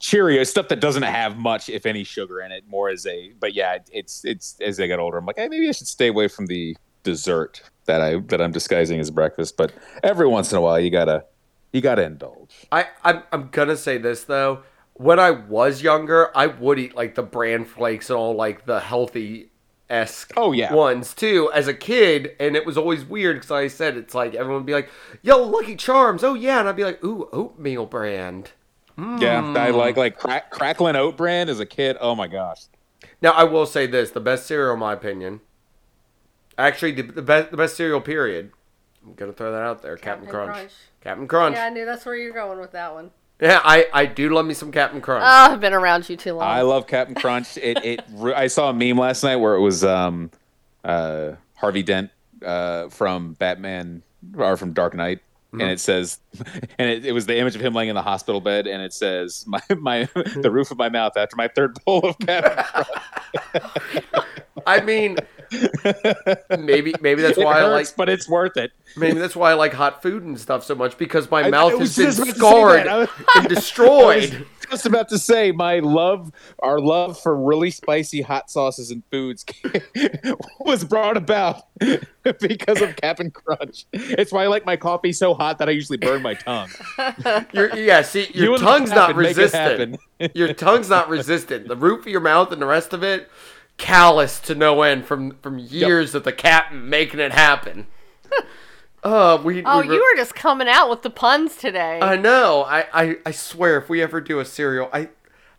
Cheerios, stuff that doesn't have much, if any, sugar in it. More as a, but yeah, it's it's as I get older, I'm like, hey, maybe I should stay away from the dessert that I that I'm disguising as breakfast. But every once in a while, you gotta you gotta indulge. I I'm, I'm gonna say this though. When I was younger, I would eat like the bran flakes and all like the healthy esque Oh, yeah. ones too as a kid, and it was always weird because I said it's like everyone would be like, "Yo, Lucky Charms, oh yeah," and I'd be like, "Ooh, oatmeal brand." Yeah, I like like crack, crackling oat bran as a kid. Oh my gosh. Now I will say this: the best cereal, in my opinion, actually the, the best the best cereal period. I'm gonna throw that out there, Captain, Captain Crunch. Crunch. Captain Crunch. Yeah, I knew that's where you're going with that one. Yeah, I I do love me some Captain Crunch. Oh, I've been around you too long. I love Captain Crunch. <laughs> It it I saw a meme last night where it was um uh Harvey Dent uh from Batman or from Dark Knight. And it says, <laughs> and it, it was the image of him laying in the hospital bed, and it says, "My my <laughs> the roof of my mouth after my third bowl of Crunch." <laughs> I mean, maybe maybe that's It why I like but it's worth it. maybe that's why I like hot food and stuff so much because my I- mouth has been just about to say scarred and destroyed. Just about to say, my love, our love for really spicy hot sauces and foods <laughs> was brought about <laughs> because of Captain Crunch. It's why I like my coffee so hot that I usually burn my tongue. <laughs> Your yeah, see, your the tongue's not Captain make it resistant. your tongue's not resistant. The roof of your mouth and the rest of it, callous to no end from from years of the captain making it happen. Uh, we. oh, we were- you were just coming out with the puns today. I know. I, I I swear, if we ever do a cereal, I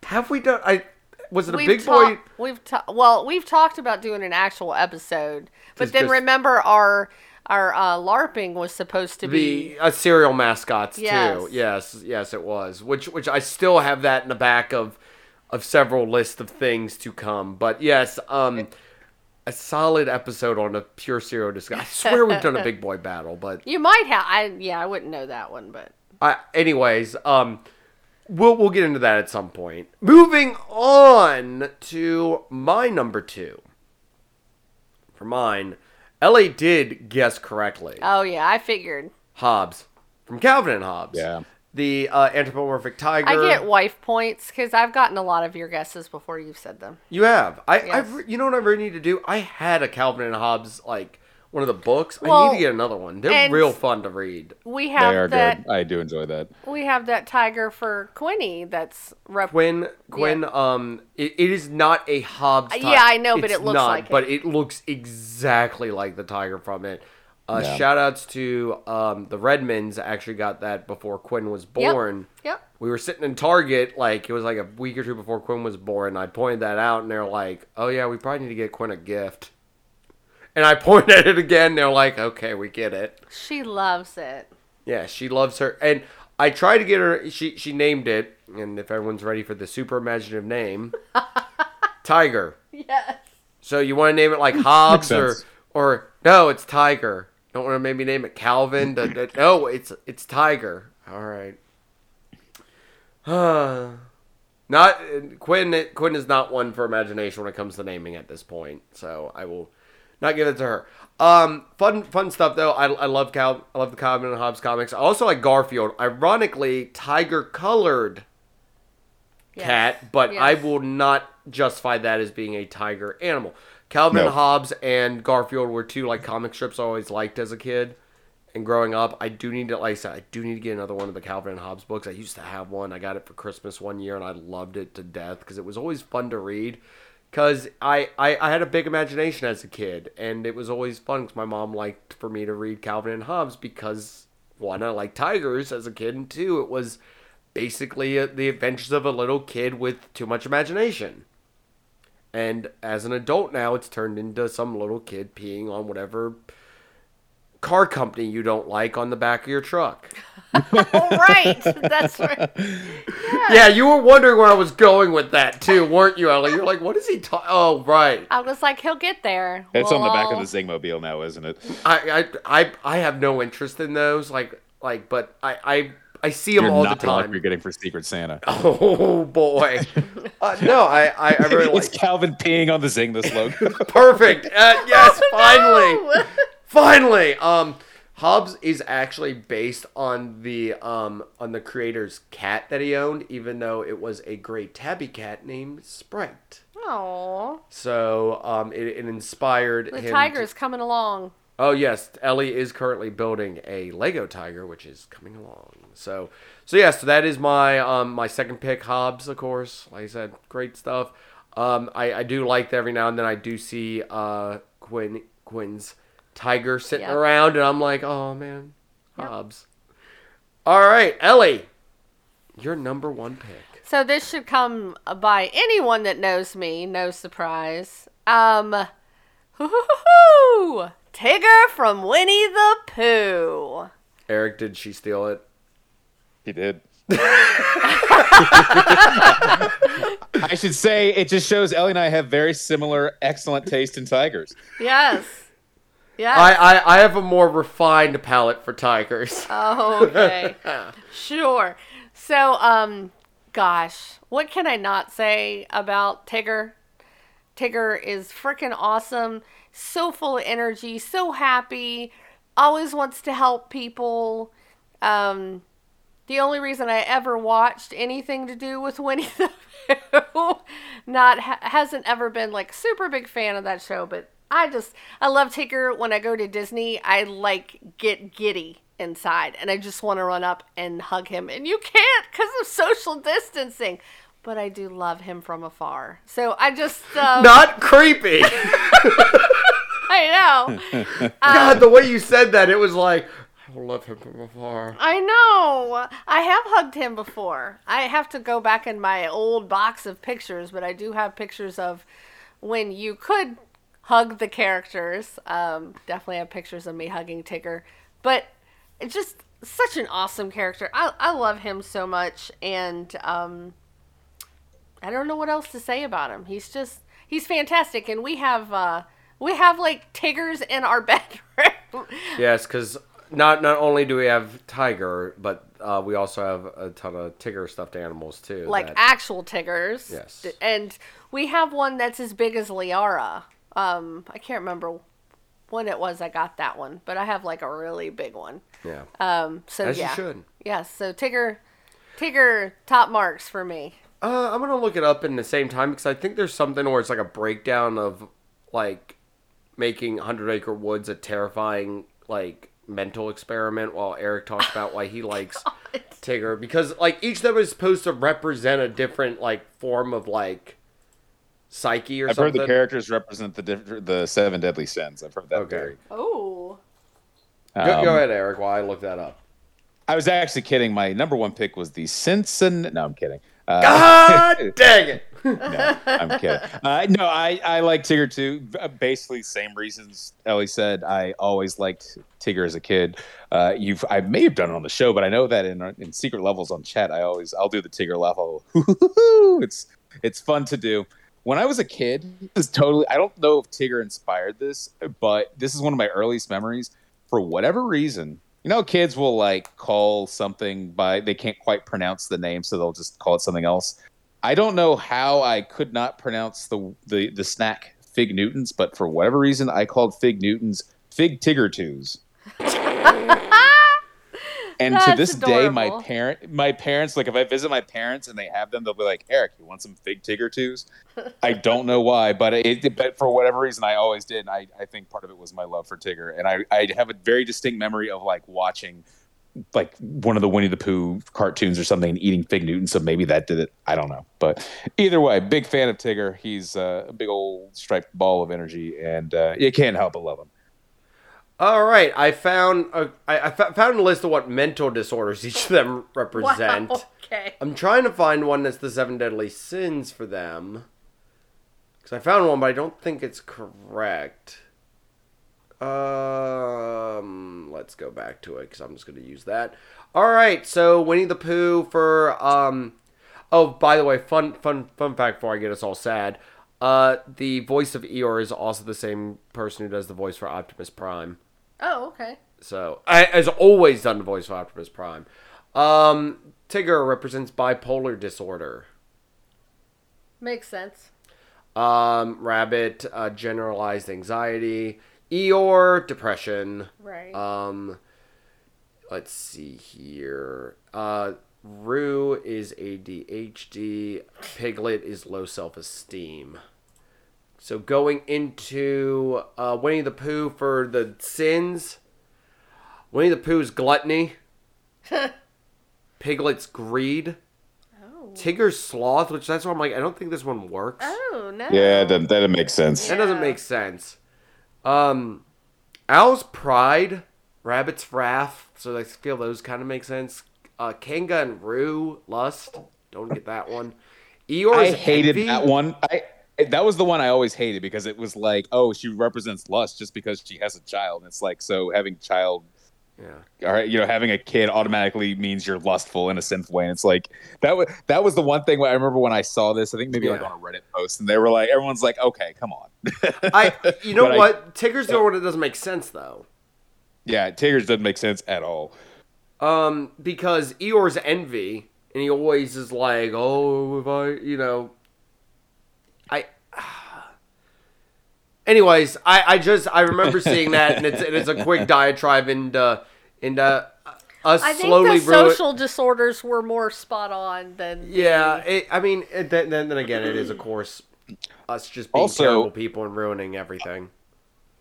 have we done. I was it a we've big ta- boy. We've ta- well, we've talked about doing an actual episode, but then just- remember our our uh, LARPing was supposed to be. The uh, cereal mascots Yes. too. Yes, yes, it was. Which which I still have that in the back of of several lists of things to come. But yes, um, a solid episode on a pure serial discussion. I swear we've done a big boy battle, but You might have. I yeah, I wouldn't know that one, but I, anyways, um, we'll we'll get into that at some point. Moving on to my number two. For mine, La did guess correctly. oh yeah, I figured. Hobbes from Calvin and Hobbes. Yeah. The uh, anthropomorphic tiger. I get wife points because I've gotten a lot of your guesses before you've said them. You have. I. Yes. I've. You know what I really need to do? I had a Calvin and Hobbes like one of the books. I need to get another one. They're real fun to read. We They have are that. good. I do enjoy that. We have that tiger for Quinny. That's rep- Quinn, Quinn, um, it, it is not a Hobbes. Uh, ti- yeah, I know, but it's it looks not, like it. But it looks exactly like the tiger from it. Uh, Yeah. Shout outs to um, the Redmonds. Actually, got that before Quinn was born. Yep. We were sitting in Target, like it was like a week or two before Quinn was born. I pointed that out, and they're like, "Oh yeah, we probably need to get Quinn a gift." And I <laughs> pointed at it again. They're like, "Okay, we get it." She loves it. Yeah, she loves her, and I tried to get her. She she named it, and if everyone's ready for the super imaginative name, <laughs> Tiger. Yes. So you want to name it like <laughs> Hobbes or or no? It's Tiger. Don't want to maybe name it Calvin. Da- da- no, it's it's Tiger. All right. <sighs> not Quinn. Quinn is not one for imagination when it comes to naming at this point. So I will not give it to her. Um, fun fun stuff though. I, I love Cal. I love the Calvin and Hobbes comics. I also like Garfield. Ironically, tiger colored Yes. cat, but I will not justify that as being a tiger animal. Calvin and Hobbes and Garfield were two like comic strips I always liked as a kid. And growing up, I do need to, like I said, I do need to get another one of the Calvin and Hobbes books. I used to have one. I got it for Christmas one year, and I loved it to death because it was always fun to read. Because I, I, I had a big imagination as a kid, and it was always fun because my mom liked for me to read Calvin and Hobbes because one, I liked tigers as a kid, and two, it was basically uh, the adventures of a little kid with too much imagination. And as an adult now, it's turned into some little kid peeing on whatever car company you don't like on the back of your truck. <laughs> Oh, right. That's right. <laughs> Yeah, you were wondering where I was going with that too, weren't you, Ellie? You're like, what is he talking? Oh, right. I was like, he'll get there. It's on the back Well, of the Zingmobile now, isn't it? I, I, I, I have no interest in those. Like, like, but I, I, I see them You're all the not gonna time. what you're getting for Secret Santa. <laughs> Oh boy. uh, no, I I, I really <laughs> it's like. Calvin peeing on the Zingness logo. <laughs> Perfect. Uh, yes, finally. Finally. Um, Hobbes is actually based on the um on the creator's cat that he owned, even though it was a great tabby cat named Sprite. Aww. So um, it, it inspired The him. tiger's coming along. Oh yes, Ellie is currently building a Lego tiger, which is coming along. So, so yes, that is my um my second pick, Hobbes, of course. Like I said, great stuff. Um, I, I do like that every now and then I do see uh Quinn Quinn's tiger sitting Yep. around, and I'm like, oh man, Hobbes. All right, Ellie, your number one pick. So this should come by anyone that knows me. No surprise. Um, <laughs> hoo-hoo-hoo-hoo, Tigger from Winnie the Pooh. Eric, did she steal it? he did. <laughs> I should say it just shows Ellie and I have very similar excellent taste in tigers. Yes. Yes. I, I I have a more refined palate for tigers. <laughs> Oh, okay. <laughs> sure. So, um, gosh, what can I not say about Tigger? Tigger is freaking awesome. So full of energy, so happy, always wants to help people. Um, the only reason I ever watched anything to do with Winnie <laughs> the Pooh, not ha- hasn't ever been like super big fan of that show, but I just I love Tigger. When I go to Disney, I like get giddy inside, and I just want to run up and hug him, and you can't because of social distancing. But I do love him from afar, so I just um, Not creepy. <laughs> <laughs> I know. <laughs> God, the way you said that, it was like I love him from afar. I know. I have hugged him before. I have to go back in my old box of pictures, but I do have pictures of when you could hug the characters. Um, definitely have pictures of me hugging Tigger. But it's just such an awesome character. I, I love him so much, and um, I don't know what else to say about him. He's just he's fantastic, and we have uh, we have like tigers in our <laughs> bedroom. Yes, because not not only do we have tiger, but uh, we also have a ton of Tigger stuffed animals too. like that- actual Tiggers. Yes. And we have one that's as big as Liara. Um, I can't remember when it was I got that one, but I have like a really big one. yeah, Um, so as yeah. you should. Yes, so Tigger Tigger top marks for me. Uh, I'm gonna look it up in the same time because I think there's something where it's like a breakdown of like making Hundred Acre Woods a terrifying like mental experiment while Eric talks about why he <laughs> likes Tigger because like each of them is supposed to represent a different like form of like psyche or something. I've heard the characters represent the diff- the seven deadly sins. I've heard that. Okay. theory. Oh. Go, Um, go ahead, Eric. While I look that up. I was actually kidding. My number one pick was the Simpson. No, I'm kidding. Uh, God <laughs> dang it! No, I'm kidding. Uh, no, I, I like Tigger too. Basically, same reasons Ellie said. I always liked Tigger as a kid. Uh, you've I may have done it on the show, but I know that in in secret levels on chat, I always I'll do the Tigger. I'll, <laughs> it's it's fun to do. When I was a kid, this is totally. I don't know if Tigger inspired this, but this is one of my earliest memories. For whatever reason, you know, kids will like call something by they can't quite pronounce the name, so they'll just call it something else. I don't know how I could not pronounce the the, the snack Fig Newtons, but for whatever reason, I called Fig Newtons Fig Tigger Twos. <laughs> And to That's this day, my parent, my parents, like if I visit my parents and they have them, they'll be like, "Eric, you want some Fig Tigger Twos?" I don't know why, but it, but for whatever reason, I always did. And I, I think part of it was my love for Tigger, and I, I have a very distinct memory of like watching like one of the Winnie the Pooh cartoons or something and eating Fig Newton. So maybe that did it. I don't know. But either way, big fan of Tigger. He's uh, a big old striped ball of energy, and uh, you can't help but love him. All right, I found a, I, I found a list of what mental disorders each of them <laughs> represent. Wow. Okay. I'm trying to find one that's the seven deadly sins for them. Because I found one, but I don't think it's correct. Um, let's go back to it because I'm just going to use that. All right, so Winnie the Pooh for um. Oh, by the way, fun fun fun fact before I get us all sad. Uh, the voice of Eeyore is also the same person who does the voice for Optimus Prime. Oh, okay. So I has always done the voice of Optimus Prime. Um, Tigger represents bipolar disorder. Makes sense. Um, Rabbit, uh, generalized anxiety. Eeyore, depression. Right. Um, let's see here. Uh, Roo is ADHD. Piglet is low self esteem. So going into uh, Winnie the Pooh for the sins. Winnie the Pooh's gluttony. <laughs> Piglet's greed. oh. Tigger's sloth, which that's why I'm like, I don't think this one works. Oh no. Yeah, that, that doesn't make sense. That doesn't make sense. Um, Owl's pride, Rabbit's wrath. So I feel those kind of make sense. Uh, Kanga and Roo, lust. Don't get that one. Eeyore's I hated envy. that one. I that was the one I always hated because it was like, oh, she represents lust just because she has a child. And it's like, so having child, Yeah. all right, you know, having a kid automatically means you're lustful in a synth way. And it's like that was that was the one thing I remember when I saw this. I think maybe like on a Reddit post, and they were like, everyone's like, okay, come on. I. You know <laughs> But I- what? Tigger's the one that doesn't make sense though. yeah, Tigger's doesn't make sense at all. Um, because Eeyore's envy, and he always is like, "Oh, if I, you know, Anyways, I, I just I remember seeing that, and it's and it's a quick <laughs> diatribe into into uh, uh, uh, us I think slowly the ruin- social disorders were more spot on than the- Yeah, it, I mean, it, then, then then again, it is of course us just being Also- terrible people and ruining everything.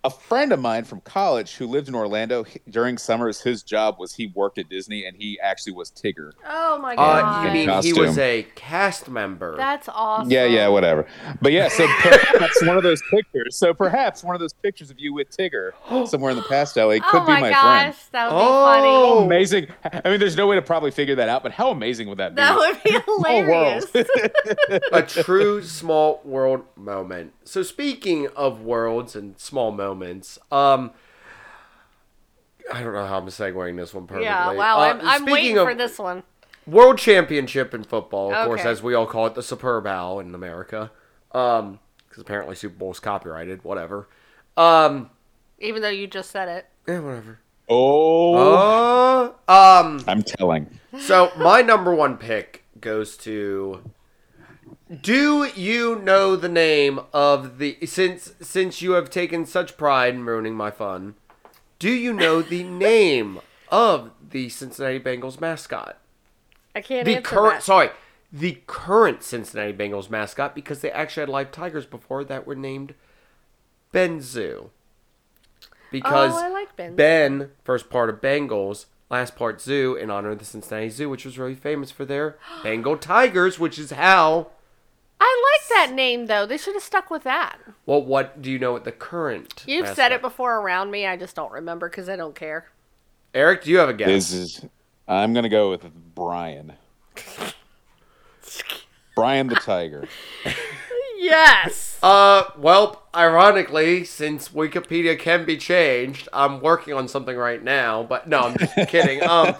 A friend of mine from college who lived in Orlando he- during summers, his job was he worked at Disney and he actually was Tigger. Oh my Uh, god. you mean he was a cast member? That's awesome. Yeah, yeah, whatever. But yeah, so perhaps one of those pictures. So perhaps one of those pictures of you with Tigger <gasps> somewhere in the past, Ellie, could oh be my, my gosh, friend. that would Oh. be Amazing. I mean, there's no way to probably figure that out, but how amazing would that be? funny. That would be <laughs> hilarious. <laughs> a true small world moment. So speaking of worlds and small moments, um, I don't know how I'm segueing this one perfectly. yeah, wow. Uh, I'm, I'm waiting for this one. World Championship in football, of course, as we all call it, the Super Bowl in America, um, because apparently Super Bowl is copyrighted. Whatever. Um, Even though you just said it. yeah, whatever. Oh, Uh, um. I'm telling. So my number one pick goes to. Do you know the name of the since since you have taken such pride in ruining my fun? Do you know the <laughs> name of the Cincinnati Bengals mascot? I can't The answer current that. sorry, the current Cincinnati Bengals mascot because they actually had live tigers before that were named Benzu. Because Oh, I like Ben. Ben, first part of Bengals, last part Zoo, in honor of the Cincinnati Zoo, which was really famous for their <gasps> Bengal tigers, which is how. I like that name though. They should have stuck with that. Well, what do you know what the current? You've said it before around me. I just don't remember because I don't care. Eric, do you have a guess? This is. I'm gonna go with Brian. <laughs> Brian the Tiger. Yes. <laughs> Uh, well, ironically, since Wikipedia can be changed, I'm working on something right now. But no, I'm just <laughs> kidding. Um,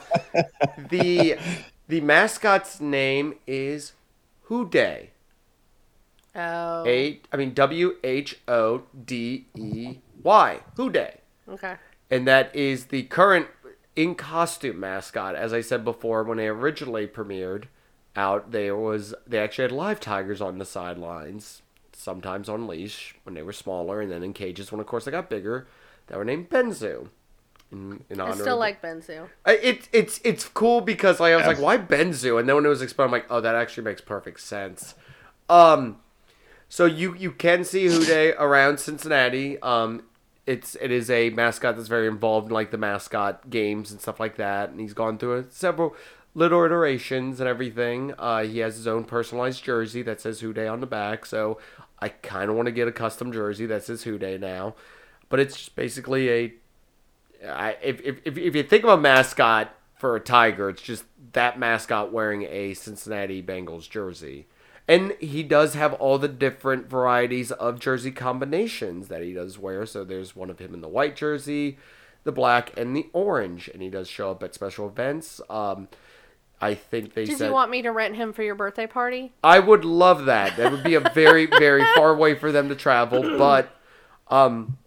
the the mascot's name is Who Dey. Oh. A, I mean W H O D E Y. Who Dey. Okay. and that is the current in costume mascot. As I said before, when they originally premiered out, there was they actually had live tigers on the sidelines, sometimes on leash when they were smaller, and then in cages when, of course, they got bigger. That were named Benzu. In, in honor I still like Benzu. It's it's it's cool because like, I was Yeah. like, why Benzu? And then when it was explained, I'm like, oh, that actually makes perfect sense. Um, so you you can see Who Dey around Cincinnati. Um, it's it is a mascot that's very involved in like the mascot games and stuff like that, and he's gone through a, several little iterations and everything. Uh, he has his own personalized jersey that says Who Dey on the back, so I kind of want to get a custom jersey that says Who Dey now. But it's basically a I, if, if, if you think of a mascot for a tiger, it's just that mascot wearing a Cincinnati Bengals jersey. And he does have all the different varieties of jersey combinations that he does wear. So there's one of him in the white jersey, the black, and the orange. And he does show up at special events. Um, I think they Did said you want me to rent him for your birthday party? I would love that. That would be a very, <laughs> very far way for them to travel. But um,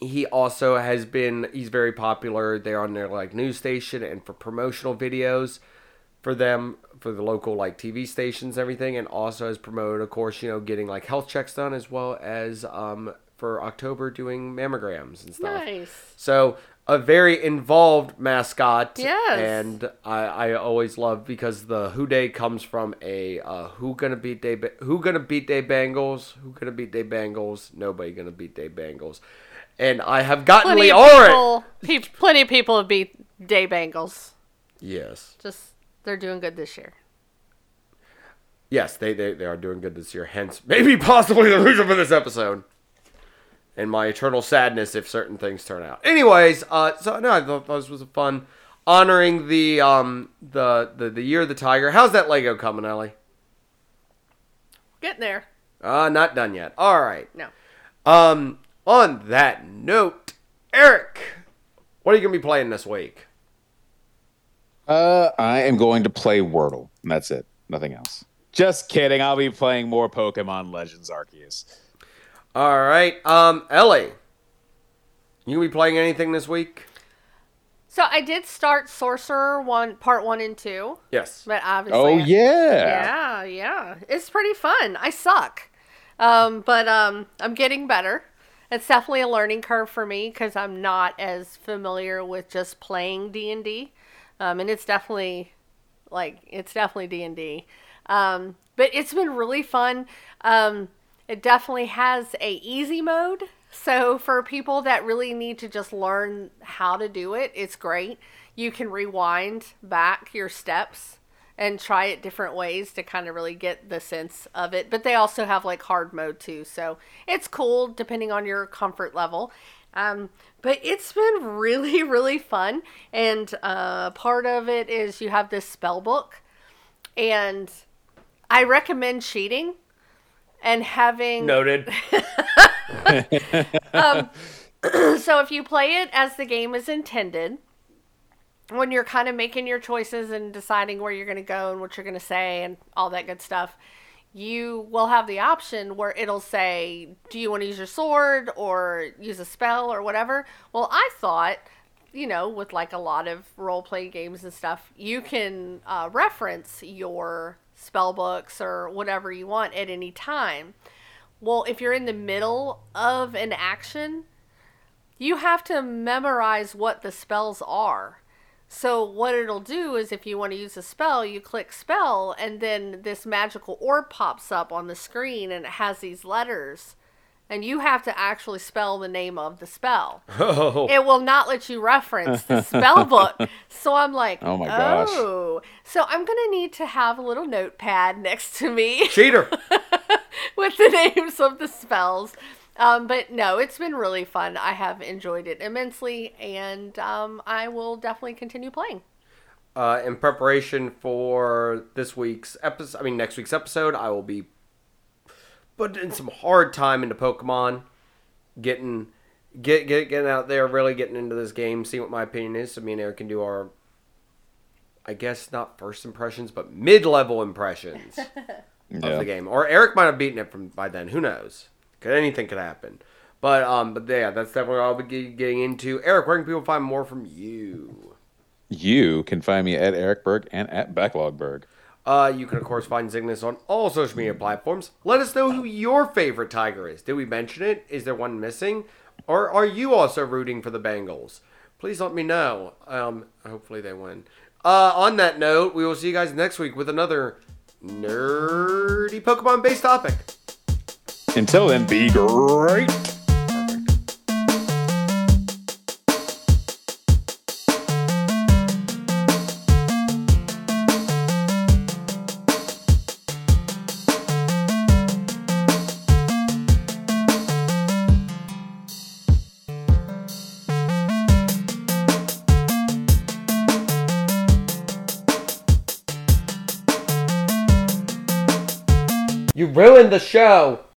he also has been he's very popular there on their like news station and for promotional videos for them for the local like TV stations and everything and also has promoted of course you know getting like health checks done as well as um for October doing mammograms and stuff. Nice. So a very involved mascot. Yes. And I, I always love because the Who Dey comes from a uh, who gonna beat Day Ba- who gonna beat Day Bengals who gonna beat Day Bengals nobody gonna beat Day Bengals, and I have gotten Plenty Lee pe- plenty of people have beat Day Bengals. Yes, Just they're doing good this year. yes, they, they they are doing good this year. Hence, maybe <laughs> possibly the reason for this episode. And my eternal sadness if certain things turn out. Anyways, uh, so no, I thought this was a fun, honoring the um the the the year of the tiger. How's that Lego coming, Ellie? Getting there. Uh, not done yet. All right. No. Um, on that note, Eric, what are you gonna be playing this week? Uh, I am going to play Wordle. And that's it. Nothing else. Just kidding. I'll be playing more Pokemon Legends Arceus. All right. Um, Ellie, you gonna be playing anything this week? So I did start Sorcery one part one and two, Yes. but obviously Oh yeah. Yeah, yeah. It's pretty fun. I suck. Um, but um, I'm getting better. It's definitely a learning curve for me because I'm not as familiar with just playing D and D, um, and it's definitely like it's definitely D and D. Um, but it's been really fun. Um, it definitely has a easy mode. So for people that really need to just learn how to do it, it's great. You can rewind back your steps and try it different ways to kind of really get the sense of it. But they also have like hard mode too, so it's cool depending on your comfort level. Um, but it's been really, <laughs> really fun, and uh, part of it is you have this spell book, and I recommend cheating and having Noted. <laughs> Um, <laughs> so if you play it as the game is intended, when you're kind of making your choices and deciding where you're going to go and what you're going to say and all that good stuff, you will have the option where it'll say, "Do you want to use your sword or use a spell or whatever?" Well, I thought, you know, with like a lot of role play games and stuff, you can uh, reference your spell books or whatever you want at any time. Well, if you're in the middle of an action, you have to memorize what the spells are. So what it'll do is if you want to use a spell, you click spell and then this magical orb pops up on the screen and it has these letters and you have to actually spell the name of the spell. Oh. It will not let you reference the spell book. <laughs> So I'm like, Oh my gosh. Oh. So I'm going to need to have a little notepad next to me Cheater. <laughs> with the names of the spells. Um, but no, it's been really fun. I have enjoyed it immensely, and um, I will definitely continue playing. uh, in preparation for this week's episode, I mean next week's episode, I will be putting some hard time into Pokemon, getting get get getting out there, really getting into this game, seeing what my opinion is. So me and Eric can do our, I guess not first impressions, but mid level impressions <laughs> of the game. Or Eric might have beaten it from by then. Who knows? Could anything could happen. But um, but yeah, that's definitely what I'll be getting into. Eric, where can people find more from you? You can find me at Eric Berg and at Backlogberg. Uh, you can of course find Cygnus on all social media platforms. Let us know who your favorite Tiger is. Did we mention it? Is there one missing? Or are you also rooting for the Bengals? Please let me know. Um, hopefully they win. Uh, on that note, we will see you guys next week with another nerdy Pokemon based topic. Until then, be great. You ruined the show.